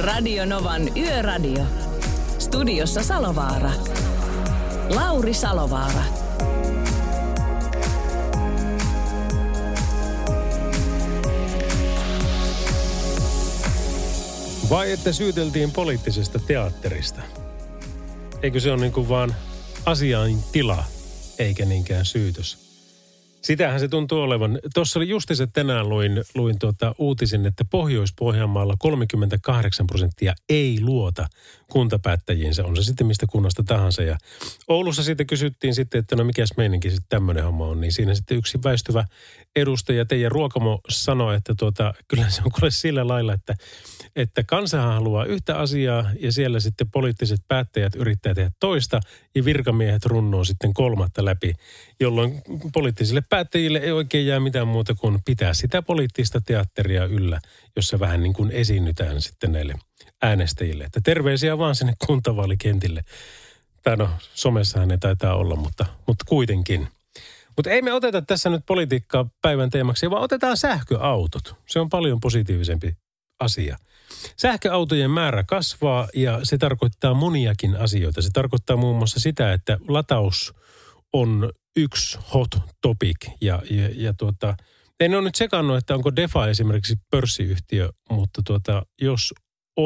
Radio Novan Yöradio. Studiossa Salovaara. Lauri Salovaara. Vai että syyteltiin poliittisesta teatterista? Eikö se ole niin kuin vaan asiain tila, eikä niinkään syytös? Sitähän se tuntuu olevan. Tuossa oli justiinsa tänään luin, luin tuota uutisin, että Pohjois-Pohjanmaalla 38 prosenttia ei luota kuntapäättäjiinsä, on se sitten mistä kunnasta tahansa. Ja Oulussa sitten kysyttiin sitten, että no mikäs meininki sitten tämmöinen homma on, niin siinä sitten yksi väistyvä edustaja teidän Ruokamo sanoi, että tuota, kyllä se on kuule sillä lailla, että, että kansahan haluaa yhtä asiaa ja siellä sitten poliittiset päättäjät yrittää tehdä toista ja virkamiehet runnoo sitten kolmatta läpi, jolloin poliittisille päättäjille ei oikein jää mitään muuta kuin pitää sitä poliittista teatteria yllä, jossa vähän niin kuin esiinnytään sitten näille äänestäjille. Että terveisiä vaan sinne kuntavaalikentille. Tai no, somessahan ne taitaa olla, mutta, mutta kuitenkin. Mutta ei me oteta tässä nyt politiikkaa päivän teemaksi, vaan otetaan sähköautot. Se on paljon positiivisempi asia. Sähköautojen määrä kasvaa ja se tarkoittaa moniakin asioita. Se tarkoittaa muun muassa sitä, että lataus on yksi hot topic ja, ja, ja tuota, en ole nyt sekannut, että onko Defa esimerkiksi pörssiyhtiö, mutta tuota, jos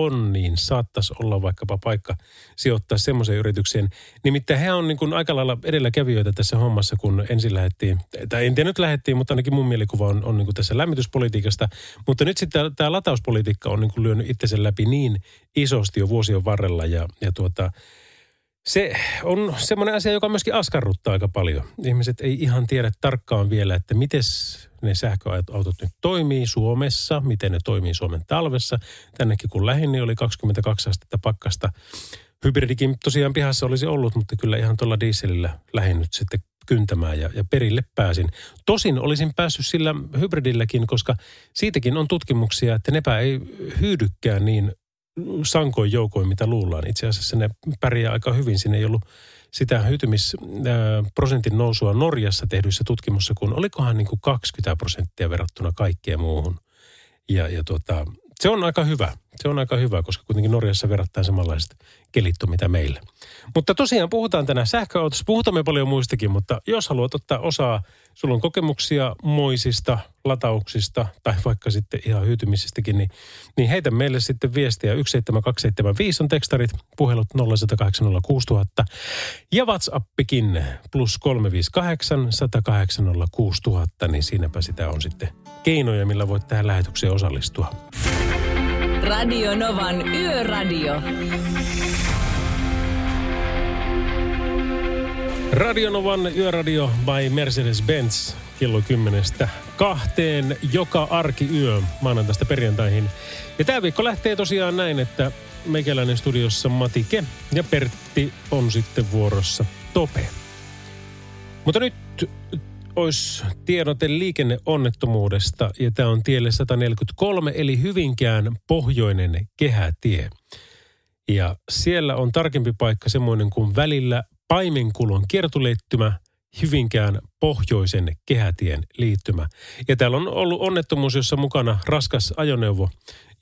on, niin saattaisi olla vaikkapa paikka sijoittaa semmoiseen yritykseen. Nimittäin he on niin kuin aika lailla edelläkävijöitä tässä hommassa, kun ensin lähdettiin, tai en tiedä nyt lähdettiin, mutta ainakin mun mielikuva on, on niin kuin tässä lämmityspolitiikasta. Mutta nyt sitten tämä latauspolitiikka on niin kuin lyönyt itsensä läpi niin isosti jo vuosien varrella ja, ja tuota, se on semmoinen asia, joka myöskin askarruttaa aika paljon. Ihmiset ei ihan tiedä tarkkaan vielä, että miten ne sähköautot nyt toimii Suomessa, miten ne toimii Suomen talvessa. Tännekin kun lähin, niin oli 22 astetta pakkasta. Hybridikin tosiaan pihassa olisi ollut, mutta kyllä ihan tuolla dieselillä lähin nyt sitten kyntämään ja, ja perille pääsin. Tosin olisin päässyt sillä hybridilläkin, koska siitäkin on tutkimuksia, että nepä ei hyydykään niin sankoin joukoin, mitä luullaan. Itse asiassa ne pärjää aika hyvin. Siinä ei ollut sitä hytymisprosentin nousua Norjassa tehdyissä tutkimuksissa, kun olikohan niin kuin 20 prosenttia verrattuna kaikkeen muuhun. Ja, ja tuota, se on aika hyvä. Se on aika hyvä, koska kuitenkin Norjassa verrattain samanlaiset kelit on mitä meillä. Mutta tosiaan puhutaan tänään sähköautossa. Puhutaan me paljon muistakin, mutta jos haluat ottaa osaa, sulla on kokemuksia moisista, latauksista tai vaikka sitten ihan hyytymisistäkin, niin, niin heitä meille sitten viestiä. 17275 on tekstarit, puhelut 0806000 ja WhatsAppikin plus 358 108 niin siinäpä sitä on sitten keinoja, millä voit tähän lähetykseen osallistua. Radio Novan Yöradio. Radio Novan Yöradio by Mercedes-Benz kello 10 kahteen joka arkiyö maanantaista perjantaihin. Ja tämä viikko lähtee tosiaan näin, että meikäläinen studiossa Matike ja Pertti on sitten vuorossa Tope. Mutta nyt olisi tiedote liikenneonnettomuudesta ja tämä on tielle 143 eli Hyvinkään pohjoinen kehätie. Ja siellä on tarkempi paikka semmoinen kuin välillä Paimenkulon kiertuleittymä Hyvinkään pohjoisen kehätien liittymä. Ja täällä on ollut onnettomuus, jossa mukana raskas ajoneuvo.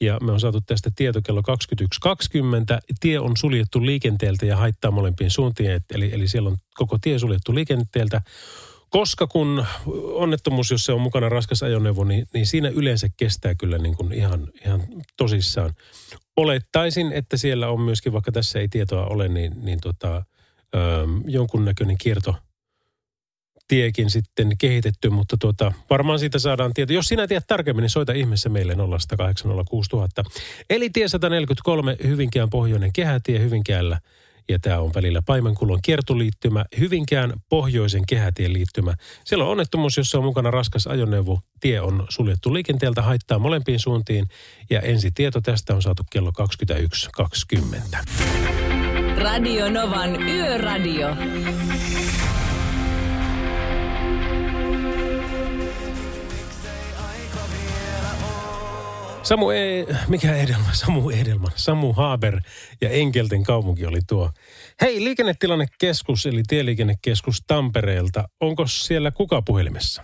Ja me on saatu tästä tieto kello 21.20. Tie on suljettu liikenteeltä ja haittaa molempiin suuntiin. Eli, eli siellä on koko tie suljettu liikenteeltä. Koska kun onnettomuus, jos se on mukana raskas ajoneuvo, niin, niin siinä yleensä kestää kyllä niin kuin ihan, ihan tosissaan. Olettaisin, että siellä on myöskin, vaikka tässä ei tietoa ole, niin, niin tota, jonkunnäköinen kierto tiekin sitten kehitetty, mutta tuota, varmaan siitä saadaan tieto. Jos sinä tiedät tarkemmin, niin soita ihmeessä meille 0806000. Eli tie 143 Hyvinkään pohjoinen kehätie Hyvinkäällä ja tämä on välillä Paimenkulon kiertoliittymä, Hyvinkään pohjoisen kehätien liittymä. Siellä on onnettomuus, jossa on mukana raskas ajoneuvo. Tie on suljettu liikenteeltä, haittaa molempiin suuntiin ja ensi tieto tästä on saatu kello 21.20. Radio Novan Yöradio. Samu, e- mikä Edelman? Samu Edelman. Samu Haber ja Enkelten kaupunki oli tuo. Hei, liikennetilannekeskus eli tieliikennekeskus Tampereelta. Onko siellä kuka puhelimessa?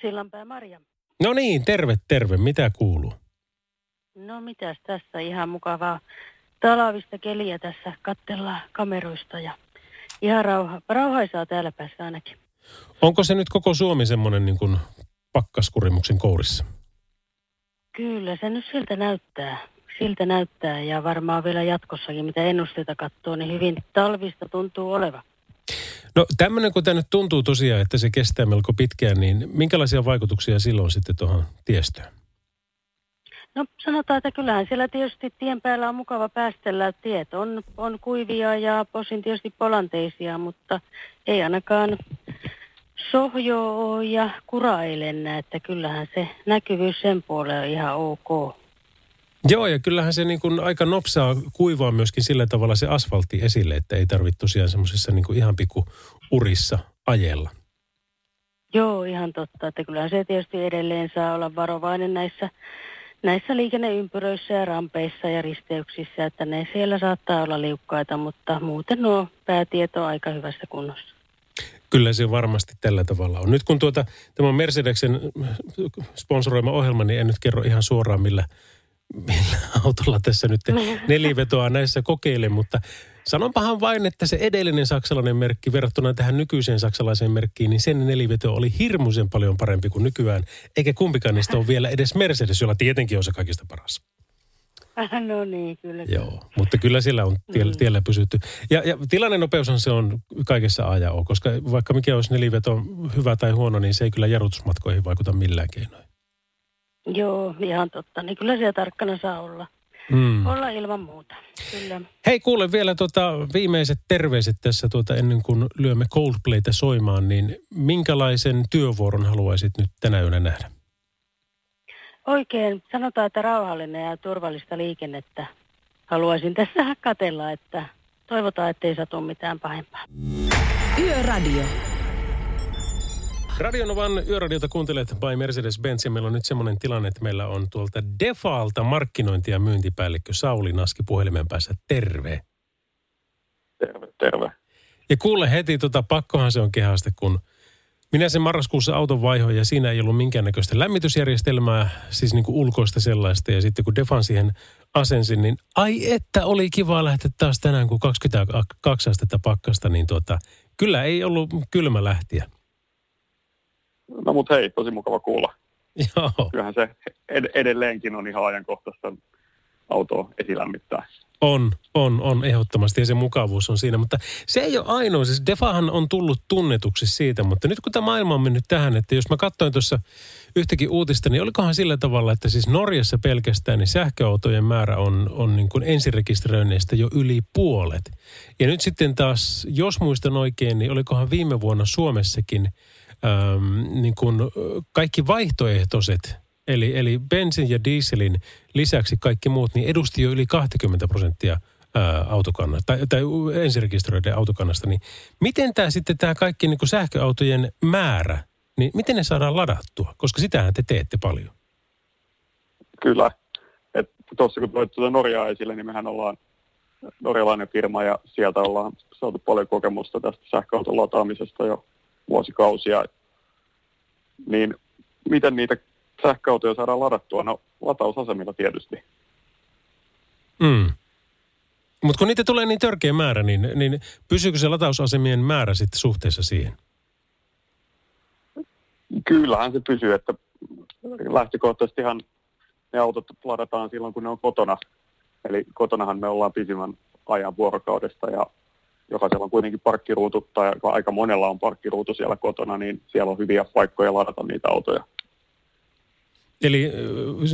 Sillanpää Marja. No niin, terve, terve. Mitä kuuluu? No mitäs tässä ihan mukavaa talavista keliä tässä kattellaan kameroista ja ihan rauha, rauhaisaa täällä päässä ainakin. Onko se nyt koko Suomi semmoinen niin kuin pakkaskurimuksen kourissa? Kyllä se nyt siltä näyttää. Siltä näyttää ja varmaan vielä jatkossakin, mitä ennusteita katsoo, niin hyvin talvista tuntuu oleva. No tämmöinen, kun tämä nyt tuntuu tosiaan, että se kestää melko pitkään, niin minkälaisia vaikutuksia silloin sitten tuohon tiestöön? No sanotaan, että kyllähän siellä tietysti tien päällä on mukava päästellä. Tiet on, on kuivia ja posin tietysti polanteisia, mutta ei ainakaan sohjoa ja kurailennä, että kyllähän se näkyvyys sen puolella on ihan ok. Joo, ja kyllähän se niin kuin aika nopsaa kuivaa myöskin sillä tavalla se asfaltti esille, että ei tarvitse tosiaan semmoisessa niin kuin ihan pikku urissa ajella. Joo, ihan totta, että kyllähän se tietysti edelleen saa olla varovainen näissä, näissä liikenneympyröissä ja rampeissa ja risteyksissä, että ne siellä saattaa olla liukkaita, mutta muuten nuo päätieto on aika hyvässä kunnossa. Kyllä se varmasti tällä tavalla on. Nyt kun tuota, tämä on Mercedeksen sponsoroima ohjelma, niin en nyt kerro ihan suoraan millä, millä autolla tässä nyt nelivetoa näissä kokeile, mutta sanonpahan vain, että se edellinen saksalainen merkki verrattuna tähän nykyiseen saksalaiseen merkkiin, niin sen neliveto oli hirmuisen paljon parempi kuin nykyään, eikä kumpikaan niistä ole vielä edes Mercedes, jolla tietenkin on se kaikista paras. No niin, kyllä. Joo, mutta kyllä siellä on tiellä, Mm. tiellä pysytty. Ja, ja tilannenopeushan se on kaikessa A ja O, koska vaikka mikä olisi neliveto hyvä tai huono, niin se ei kyllä jarrutusmatkoihin vaikuta millään keinoin. Joo, ihan totta. Niin kyllä siellä tarkkana saa olla. Mm. Olla ilman muuta, kyllä. Hei, kuule vielä tota, viimeiset terveiset tässä tuota, ennen kuin lyömme Coldplaytä soimaan, niin minkälaisen työvuoron haluaisit nyt tänä yönä nähdä? Oikein sanotaan, että rauhallinen ja turvallista liikennettä haluaisin tässä katella, että toivotaan, ettei satu mitään pahempaa. Yöradio. Radionovan yöradiota kuuntelet by Mercedes-Benz ja meillä on nyt semmoinen tilanne, että meillä on tuolta Defaalta markkinointi- ja myyntipäällikkö Sauli Naski puhelimen päässä. Terve. Terve, terve. Ja kuule heti, tota, pakkohan se on kehästä, kun minä sen marraskuussa auton vaihoin ja siinä ei ollut minkäännäköistä lämmitysjärjestelmää, siis niin kuin ulkoista sellaista. Ja sitten kun Defan siihen asensin, niin ai että oli kiva lähteä taas tänään, kun 22 astetta pakkasta, niin tuota, kyllä ei ollut kylmä lähtiä. No mut hei, tosi mukava kuulla. Joo, Kyllähän se ed- edelleenkin on ihan ajankohtaista autoa esilämmittää. on, on, on ehdottomasti ja se mukavuus on siinä. Mutta se ei ole ainoa, siis Defahan on tullut tunnetuksi siitä, mutta nyt kun tämä maailma on mennyt tähän, että jos mä katsoin tuossa yhtäkin uutista, niin olikohan sillä tavalla, että siis Norjassa pelkästään niin sähköautojen määrä on, on niin kuin ensirekisteröinneistä jo yli puolet. Ja nyt sitten taas, jos muistan oikein, niin olikohan viime vuonna Suomessakin äm, niin kuin kaikki vaihtoehtoiset, eli, eli bensin ja dieselin lisäksi kaikki muut, niin edusti jo yli 20 prosenttia autokannasta, tai, tai ensirekisteröiden autokannasta, niin miten tämä sitten tämä kaikki niin kuin sähköautojen määrä, niin miten ne saadaan ladattua? Koska sitähän te teette paljon. Kyllä. Tuossa kun toit tuota Norjaa esille, niin mehän ollaan norjalainen firma ja sieltä ollaan saatu paljon kokemusta tästä sähköauton lataamisesta jo vuosikausia. Niin miten niitä sähköautoja saadaan ladattua? No latausasemilla tietysti. Mm. Mutta kun niitä tulee niin törkeä määrä, niin, niin pysyykö se latausasemien määrä sitten suhteessa siihen? Kyllähän se pysyy, että lähtökohtaisestihan ne autot ladataan silloin, kun ne on kotona. Eli kotonahan me ollaan pisimmän ajan vuorokaudesta ja jokaisella on kuitenkin parkkiruutu tai aika monella on parkkiruutu siellä kotona, niin siellä on hyviä paikkoja ladata niitä autoja. Eli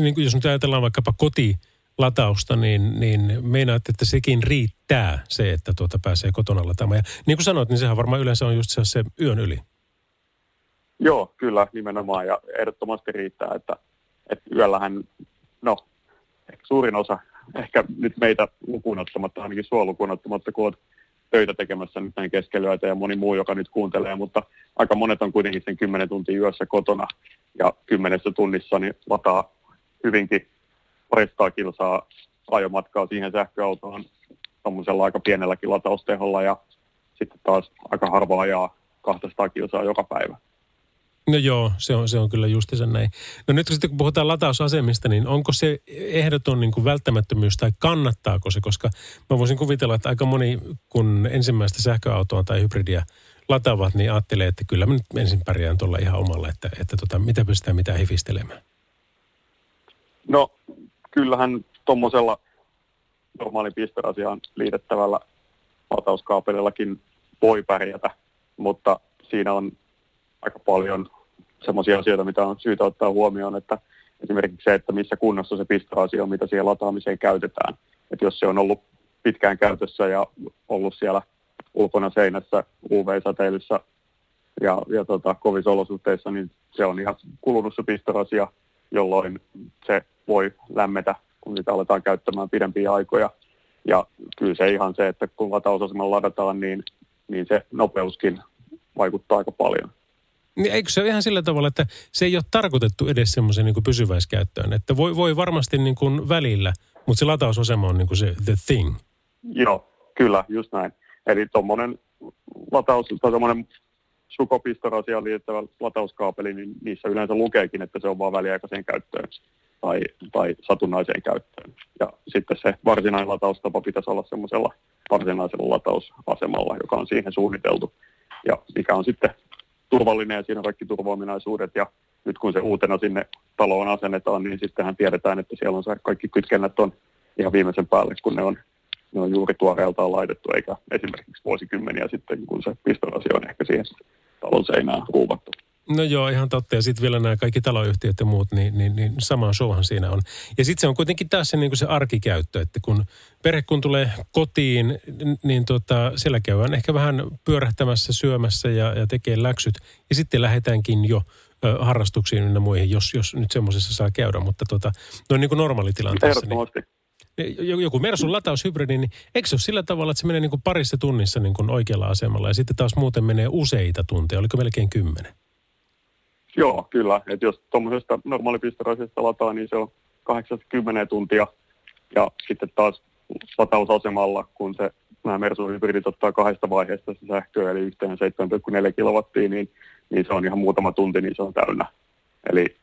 niin kuin jos nyt ajatellaan vaikkapa koti latausta, niin, niin meinaat, että sekin riittää se, että tuota pääsee kotona lataamaan. Ja niin kuin sanoit, niin sehän varmaan yleensä on just se, se yön yli. Joo, kyllä nimenomaan ja ehdottomasti riittää, että, että yöllähän, no suurin osa, ehkä nyt meitä lukuun ottamatta, ainakin sua lukuun ottamatta, kun olet töitä tekemässä nyt näin keskelyötä ja moni muu, joka nyt kuuntelee, mutta aika monet on kuitenkin sen 10 tuntia yössä kotona ja kymmenessä tunnissa niin lataa hyvinkin paristaa kilsaa ajomatkaa siihen sähköautoon tuommoisella aika pienelläkin latausteholla ja sitten taas aika harva ajaa 200 kilsaa joka päivä. No joo, se on, se on kyllä sen näin. No nyt sitten kun puhutaan latausasemista, niin onko se ehdoton niin kuin välttämättömyys tai kannattaako se? Koska mä voisin kuvitella, että aika moni, kun ensimmäistä sähköautoa tai hybridiä lataavat, niin ajattelee, että kyllä mä nyt ensin pärjään tuolla ihan omalla, että, että tota, mitä pystytään mitä hifistelemään. No kyllähän tuommoisella normaali pistoasiaan liitettävällä latauskaapelillakin voi pärjätä, mutta siinä on aika paljon semmoisia asioita, mitä on syytä ottaa huomioon, että esimerkiksi se, että missä kunnossa se pistoasia on, mitä siihen lataamiseen käytetään. Että jos se on ollut pitkään käytössä ja ollut siellä ulkona seinässä UV-säteilyssä ja, ja tota, kovissa olosuhteissa, niin se on ihan kulunut se pistoasia, jolloin se voi lämmetä, kun sitä aletaan käyttämään pidempiä aikoja. Ja kyllä se ihan se, että kun latausasemalla ladataan, niin, niin se nopeuskin vaikuttaa aika paljon. Niin eikö se ole ihan sillä tavalla, että se ei ole tarkoitettu edes semmoisen niin pysyväiskäyttöön? Että voi, voi varmasti niin kuin välillä, mutta se latausasema on niin kuin se the thing. Joo, kyllä, just näin. Eli tuommoinen lataus, tai semmoinen sukopistorasiaan liittävä latauskaapeli, niin niissä yleensä lukeekin, että se on vain väliaikaiseen käyttöön tai, tai satunnaiseen käyttöön. Ja sitten se varsinainen lataustapa pitäisi olla semmoisella varsinaisella latausasemalla, joka on siihen suunniteltu. Ja mikä on sitten turvallinen ja siinä on kaikki turvaominaisuudet ja nyt kun se uutena sinne taloon asennetaan, niin sittenhän tiedetään, että siellä on kaikki kytkennät on ihan viimeisen päälle, kun ne on, ne on juuri tuoreeltaan laitettu, eikä esimerkiksi vuosikymmeniä sitten, kun se pistolasio on ehkä siihen talon seinään ruuvattu. No joo, ihan totta. Ja sitten vielä nämä kaikki taloyhtiöt ja muut, niin, niin, niin sama showhan siinä on. Ja sitten se on kuitenkin taas se, niin se arkikäyttö, että kun perhe kun tulee kotiin, niin tota, siellä käydään ehkä vähän pyörähtämässä, syömässä ja, ja tekee läksyt. Ja sitten lähdetäänkin jo ö, harrastuksiin ynnä muihin, jos, jos nyt semmoisessa saa käydä. Mutta tota, no niin kuin normaalitilanteessa. Niin, joku Mersun lataushybridi, niin eikö se ole sillä tavalla, että se menee niin kuin parissa tunnissa niin kuin oikealla asemalla ja sitten taas muuten menee useita tunteja, oliko melkein kymmenen? Joo, kyllä. Et jos tuommoisesta normaalipistorasista lataa, niin se on 80 tuntia. Ja sitten taas latausasemalla, kun se nämä Mersun hybridit ottaa kahdesta vaiheesta se sähköä, eli yhteen 7,4 kilowattia, niin, niin se on ihan muutama tunti, niin se on täynnä. Eli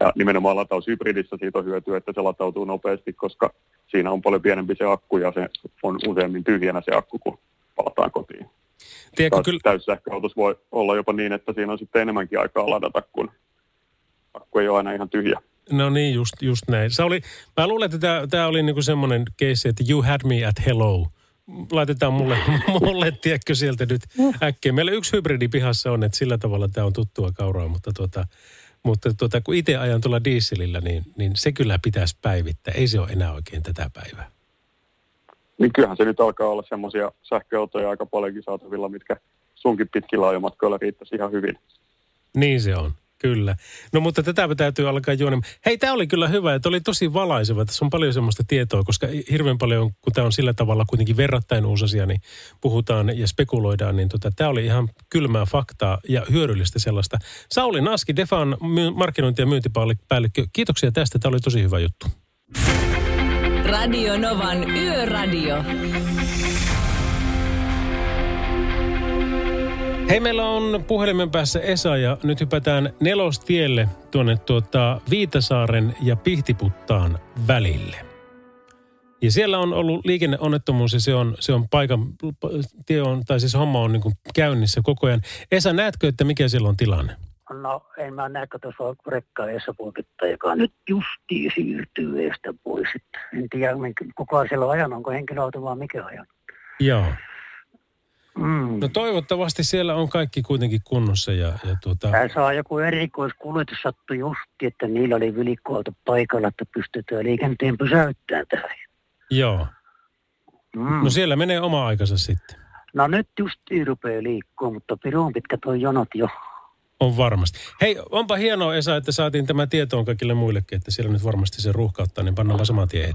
ja nimenomaan lataushybridissä siitä on hyötyä, että se latautuu nopeasti, koska siinä on paljon pienempi se akku ja se on useammin tyhjänä se akku, kun palataan kotiin. Tiedätkö, kyllä... Täyssähköautossa voi olla jopa niin, että siinä on sitten enemmänkin aikaa ladata, kun akku ei ole aina ihan tyhjä. No niin, just, just näin. Se oli, mä luulen, että tämä, tämä oli niinku semmoinen case, että you had me at hello. Laitetaan mulle, mulle tiedätkö sieltä nyt äkkiä. Meillä yksi hybridi pihassa on, että sillä tavalla tämä on tuttua kauraa, mutta, tuota, mutta tuota, kun itse ajan tuolla dieselillä, niin, niin se kyllä pitäisi päivittää. Ei se ole enää oikein tätä päivää niin kyllähän se nyt alkaa olla semmoisia sähköautoja aika paljonkin saatavilla, mitkä sunkin pitkillä ajomatkoilla riittäisi ihan hyvin. Niin se on. Kyllä. No mutta tätä täytyy alkaa juonemaan. Hei, tämä oli kyllä hyvä, että oli tosi valaiseva. Tässä on paljon semmoista tietoa, koska hirveän paljon, kun tämä on sillä tavalla kuitenkin verrattain uusi asia, niin puhutaan ja spekuloidaan, niin tota, tämä oli ihan kylmää faktaa ja hyödyllistä sellaista. Sauli Naski, Defan markkinointi- ja myyntipäällikkö, kiitoksia tästä. Tämä oli tosi hyvä juttu. Radio Novan Yöradio. Hei, meillä on puhelimen päässä Esa ja nyt hypätään nelostielle tuonne tuota Viitasaaren ja Pihtiputtaan välille. Ja siellä on ollut liikenneonnettomuus ja se on, se on paikan, tie on, tai siis homma on niin käynnissä koko ajan. Esa, näetkö, että mikä siellä on tilanne? No en mä näe, tuossa on rekka eessä poikittaa, joka nyt justiin siirtyy eestä pois. En tiedä, kuka siellä on ajanut, onko henkilöauto vaan mikä ajan. Joo. Mm. No toivottavasti siellä on kaikki kuitenkin kunnossa ja, ja tuota, Tässä on joku erikoiskuljetus sattu justi, että niillä oli vilikoilta paikalla, että pystytään liikenteen pysäyttämään tähän. joo. Mm. No siellä menee oma aikansa sitten. No nyt justiin rupeaa liikkua, mutta pirun pitkä toi jonot jo. On varmasti. Hei, onpa hienoa Esa, että saatiin tämä tietoon kaikille muillekin, että siellä nyt varmasti se ruuhkauttaa, niin pannaan vaan saman tien.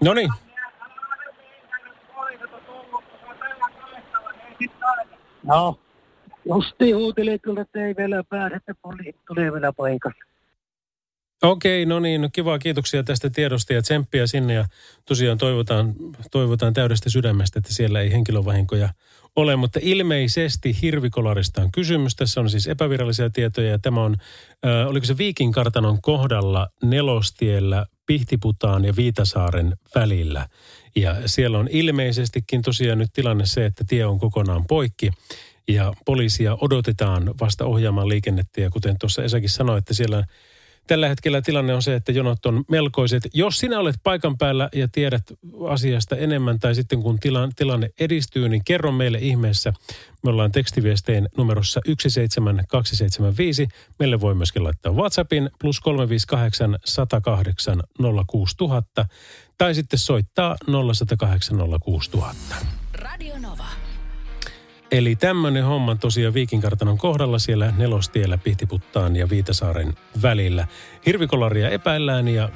No niin, No, justiin huutelee kyllä, että ei vielä pääse, että poliisi tulee vielä paikalle. okei, no niin, no kiva, kiitoksia tästä tiedosta ja tsemppiä sinne ja tosiaan toivotaan, toivotaan täydestä sydämestä, että siellä ei henkilövahinkoja ole, mutta ilmeisesti hirvikolarista on kysymys. Tässä on siis epävirallisia tietoja ja tämä on, äh, oliko se Viikinkartanon kohdalla nelostiellä Pihtiputaan ja Viitasaaren välillä. Ja siellä on ilmeisestikin tosiaan nyt tilanne se, että tie on kokonaan poikki ja poliisia odotetaan vasta ohjaamaan liikennettä. Ja kuten tuossa Esakin sanoi, että siellä tällä hetkellä tilanne on se, että jonot on melkoiset. Jos sinä olet paikan päällä ja tiedät asiasta enemmän tai sitten kun tila, tilanne edistyy, niin kerro meille ihmeessä. Me ollaan tekstiviestein numerossa 17275. Meille voi myöskin laittaa WhatsAppin plus 358 108 06000 tai sitten soittaa 0108 06000. Radio Nova. Eli tämmöinen homma tosiaan Viikinkartanon kohdalla siellä nelostiellä Pihtiputtaan ja Viitasaaren välillä. Hirvikolaria epäillään ja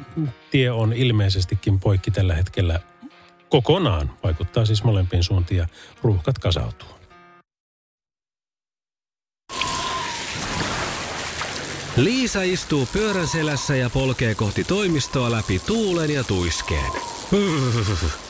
tie on ilmeisestikin poikki tällä hetkellä kokonaan. Vaikuttaa siis molempiin suuntiin ja ruuhkat kasautuu. Liisa istuu pyörän selässä ja polkee kohti toimistoa läpi tuulen ja tuiskeen.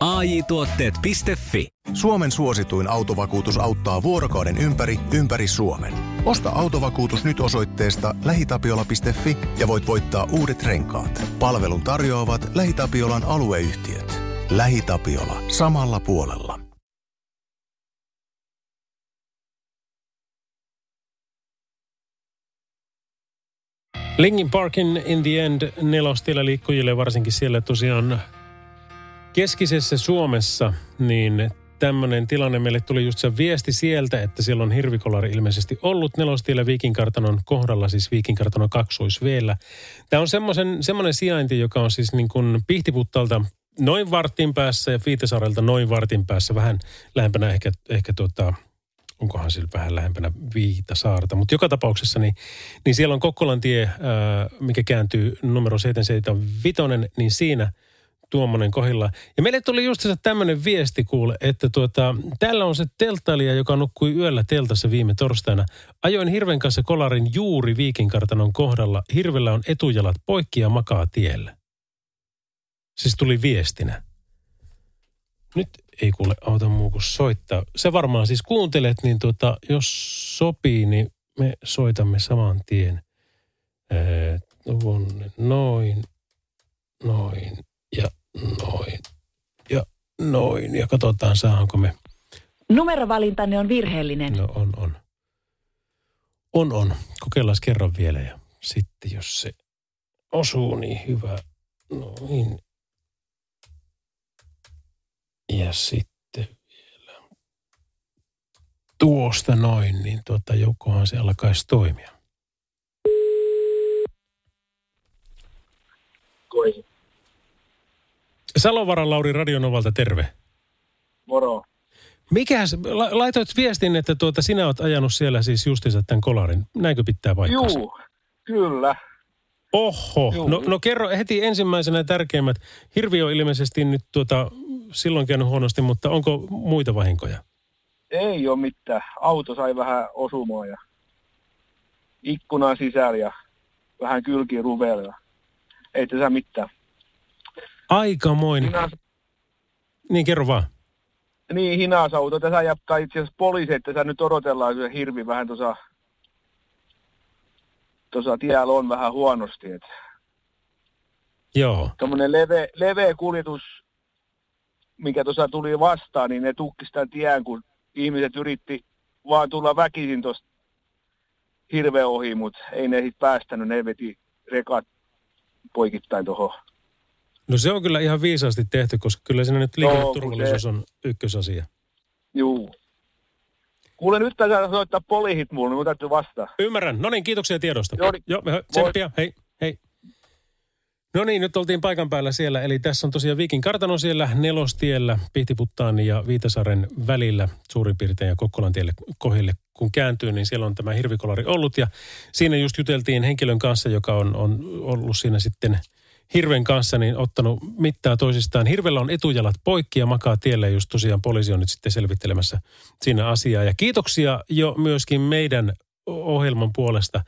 AJ Tuotteet.fi Suomen suosituin autovakuutus auttaa vuorokauden ympäri, ympäri Suomen. Osta autovakuutus nyt osoitteesta lähitapiola.fi ja voit voittaa uudet renkaat. Palvelun tarjoavat LähiTapiolan alueyhtiöt. LähiTapiola. Samalla puolella. Linkin Parkin In the End nelostiellä liikkujille, varsinkin siellä tosiaan keskisessä Suomessa, niin tämmöinen tilanne. Meille tuli just se viesti sieltä, että siellä on hirvikolari ilmeisesti ollut nelostiellä Viikinkartanon kohdalla, siis Viikinkartanon kaksoisveellä. Tämä on semmoisen, semmoinen sijainti, joka on siis niin kuin Pihtiputtalta noin vartin päässä ja Viitasaarelta noin vartin päässä, vähän lähempänä ehkä, ehkä tuota, onkohan sillä vähän lähempänä Viitasaarta. Mutta joka tapauksessa niin, niin siellä on Kokkolantie, ää, mikä kääntyy numero 775, niin siinä tuommoinen kohilla. Ja meille tuli just tämmöinen viesti kuule, että tuota, täällä on se telttailija, joka nukkui yöllä teltassa viime torstaina. Ajoin hirven kanssa kolarin juuri Viikinkartanon kohdalla. Hirvellä on etujalat poikki ja makaa tiellä. Siis tuli viestinä. Nyt ei kuule auta muu kuin soittaa. Se varmaan siis kuuntelet, niin tuota, jos sopii, niin me soitamme saman tien. Ee, noin, noin ja noin ja noin. Ja katsotaan, saadaanko me. Numerovalintanne on virheellinen. No on, on. On, on. Kokeillaan kerran vielä ja sitten jos se osuu, niin hyvä. Noin. Ja sitten vielä tuosta noin, niin tuota, jokohan se alkaisi toimia. Salovaran Lauri Radionovalta, terve. Moro. Mikäs, la, laitoit viestin, että tuota, sinä olet ajanut siellä siis justiinsa tämän kolarin. Näinkö pitää paikkaansa? Juu, kyllä. Oho, Juu. no, no kerro heti ensimmäisenä tärkeimmät. Hirvi on ilmeisesti nyt tuota, silloin käynyt huonosti, mutta onko muita vahinkoja? Ei ole mitään. Auto sai vähän osumaa ja ikkunan sisällä ja vähän kylki ruvella. Ei tässä mitään. Aikamoin. Hinas, Niin kerro vaan. niin, hinasauto. Tässä jatkaa itse asiassa poliisi, että tässä nyt odotellaan, se hirvi vähän tuossa tuossa tiellä on vähän huonosti. Et Joo. Tuommoinen leveä, leveä kuljetus, mikä tuossa tuli vastaan, niin ne tukki sitä tien, kun ihmiset yritti vaan tulla väkisin tuosta hirveä ohi, mutta ei ne sitten päästänyt, ne veti rekat poikittain tuohon. No se on kyllä ihan viisaasti tehty, koska kyllä siinä nyt liikenneturvallisuus on ykkösasia. Juu. Kuule, nyt taitaa soittaa poliisit mulle, niin mun täytyy vastaa. Ymmärrän. No niin, kiitoksia tiedosta. Joo, niin. Joo, tsemppiä. Hei, hei. No niin, nyt oltiin paikan päällä siellä. Eli tässä on tosiaan Viikin kartano siellä nelostiellä Pihtiputtaan ja Viitasaaren välillä suurin piirtein ja Kokkolan tielle kohille. Kun kääntyy, niin siellä on tämä hirvikolari ollut ja siinä just juteltiin henkilön kanssa, joka on, on ollut siinä sitten hirven kanssa, niin ottanut mittaa toisistaan. Hirvellä on etujalat poikki ja makaa tiellä, just tosiaan poliisi on nyt sitten selvittelemässä siinä asiaa. Ja kiitoksia jo myöskin meidän ohjelman puolesta